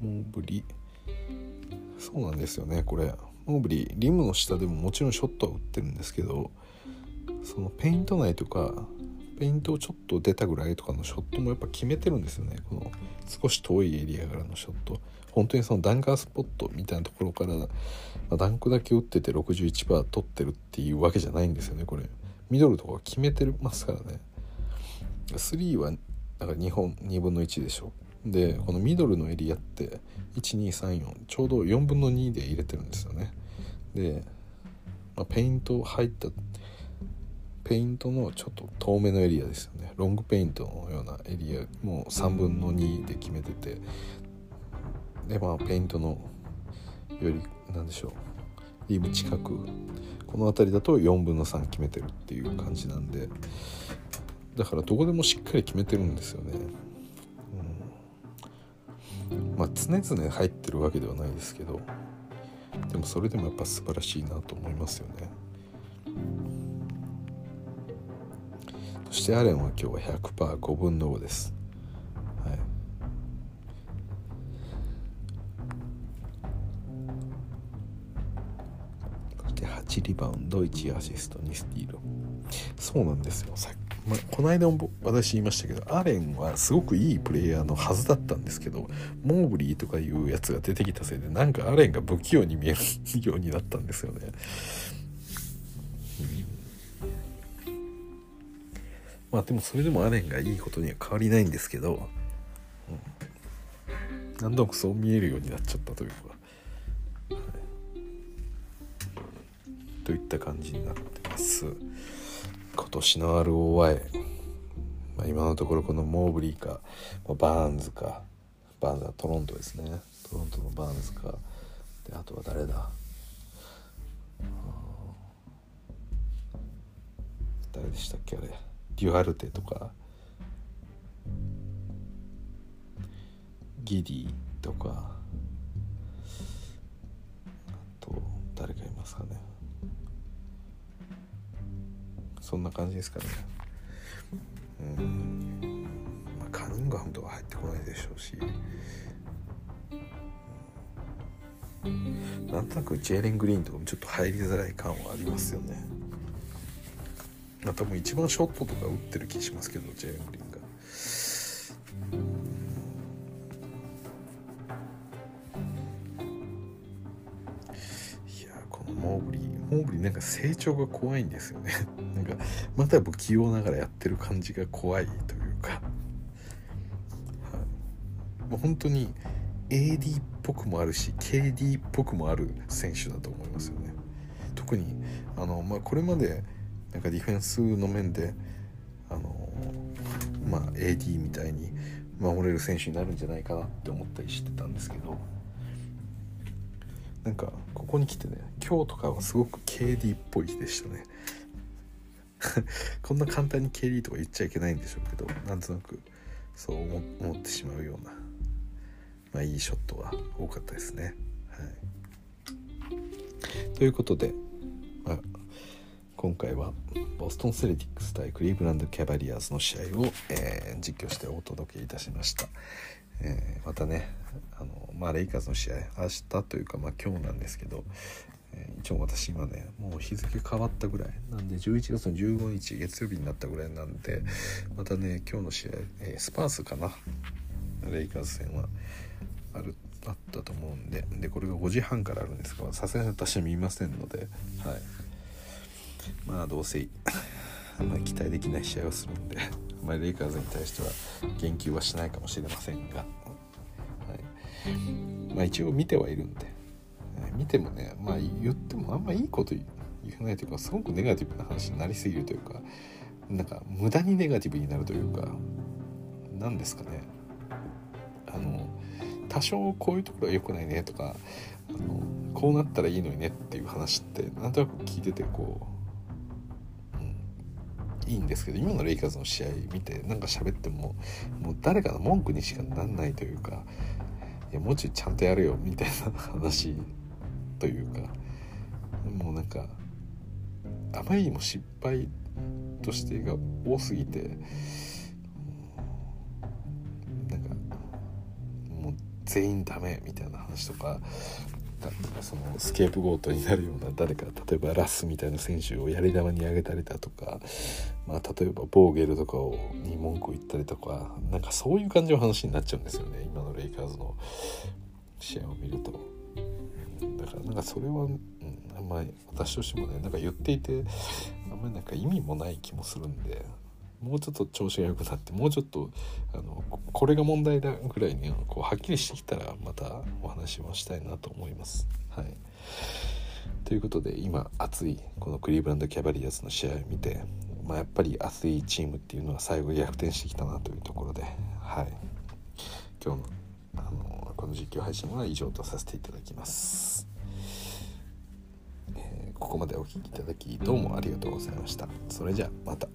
モーブリーそうなんですよねこれ。モーブリーリムの下でももちろんショットは打ってるんですけどそのペイント内とかペイントをちょっと出たぐらいとかのショットもやっぱ決めてるんですよね。この少し遠いエリアからのショット。本当にそのダンカースポットみたいなところから、まあ、ダンクだけ打ってて61%取ってるっていうわけじゃないんですよねこれ。ミドルとか決めてますからね。3はだから2本2分の1でしょ。でこのミドルのエリアって1234ちょうど4分の2で入れてるんですよね。で、まあ、ペイント入ったペイントのちょっと遠めのエリアですよね。ロングペイントのようなエリアもう3分の2で決めてて。でまあペイントのより何でしょう。リム近く。この辺りだと4分の3決めてるっていう感じなんで。だからどこでもしっかり決めてるんですよね、うん、まあ常々入ってるわけではないですけど。でもそれでもやっぱ素晴らしいなと思いますよね。そしてアレンは今日は 100%5 分の5です。はい。そして8リバウンド1アシスト2スティール。そうなんですよ。さまあ、この間も私言いましたけどアレンはすごくいいプレイヤーのはずだったんですけどモーブリーとかいうやつが出てきたせいでなんかアレンが不器用に見えるようになったんですよね。まあでもそれでもアレンがいいことには変わりないんですけど、うん、何度もそう見えるようになっちゃったというか、はい、といった感じになってます。今年の ROY、まあ、今のところこのモーブリーかバーンズか。バーンズはトロントですね。トロントのバーンズか。であとは誰だ？誰でしたっけあれ。デュアルテとか。ギディとか。あと誰かいますかね。そんな感じですかね。うん。まあカニンガムとか入ってこないでしょうし。なんとなくジェーレン・グリーンとかもちょっと入りづらい感はありますよね。まあ多分一番ショットとか打ってる気しますけどジェーレン・リンが。いやこのモーブリーモーブリーなんか成長が怖いんですよね。なんかまだ不器用ながらやってる感じが怖いというか、はい、もう本当に AD っぽくもあるし KD っぽくもある選手だと思いますよね。特にあの、まあ、これまでなんかディフェンスの面であの、まあ、AD みたいに守れる選手になるんじゃないかなって思ったりしてたんですけどなんかここに来てね今日とかはすごく KD っぽい日でしたね こんな簡単に KD とか言っちゃいけないんでしょうけどなんとなくそう思ってしまうようなまあ、いいショットは多かったですね。はい、ということで、今回はボストン・セレティックス対クリーブランド・キャバリアーズの試合を、えー、実況してお届けいたしました。えー、またねあの、まあ、レイカーズの試合明日というか、まあ、今日なんですけど、えー、一応私今ねもう日付変わったぐらい。なんで11月の15日月曜日になったぐらいなんでまたね今日の試合、えー、スパースかな。レイカーズ戦はあるあったと思うんで。でこれが5時半からあるんですがさすがに私は見ませんのではい。まあどうせ あんまり期待できない試合をするんで あまりレイカーズに対しては言及はしないかもしれませんが、はい、まあ一応見てはいるんで、見てもねまあ言ってもあんまいいこと言えないというかすごくネガティブな話になりすぎるというかなんか無駄にネガティブになるというか何ですかね。あの多少こういうところは良くないねとかあのこうなったらいいのにねっていう話ってなんとなく聞いててこう、いいんですけど今のレイカーズの試合見てなんか喋ってももう誰かの文句にしかなんないというかいやもうちょいちゃんとやるよみたいな話というかもうなんかあまりにも失敗としてが多すぎてなんかもう全員ダメみたいな話とかそのスケープゴートになるような誰か例えばラスみたいな選手をやり玉に上げたりだとか、まあ、例えばボーゲルとかをに文句を言ったりとかなんかそういう感じの話になっちゃうんですよね今のレイカーズの試合を見ると。だからなんかそれは、うん、あんまり私としてもねなんか言っていてあんまりなんか意味もない気もするんでもうちょっと調子が良くなってもうちょっとあのこれが問題だぐらいにこうはっきりしてきたらまたお話をしたいなと思います。はい、ということで今熱いこのクリーブランド・キャバリアーズの試合を見て、まあ、やっぱり熱いチームっていうのは最後逆転してきたなというところで、はい、今日のあのこの実況配信は以上とさせていただきます。え、ここまでお聴きいただきどうもありがとうございました。それじゃあまた。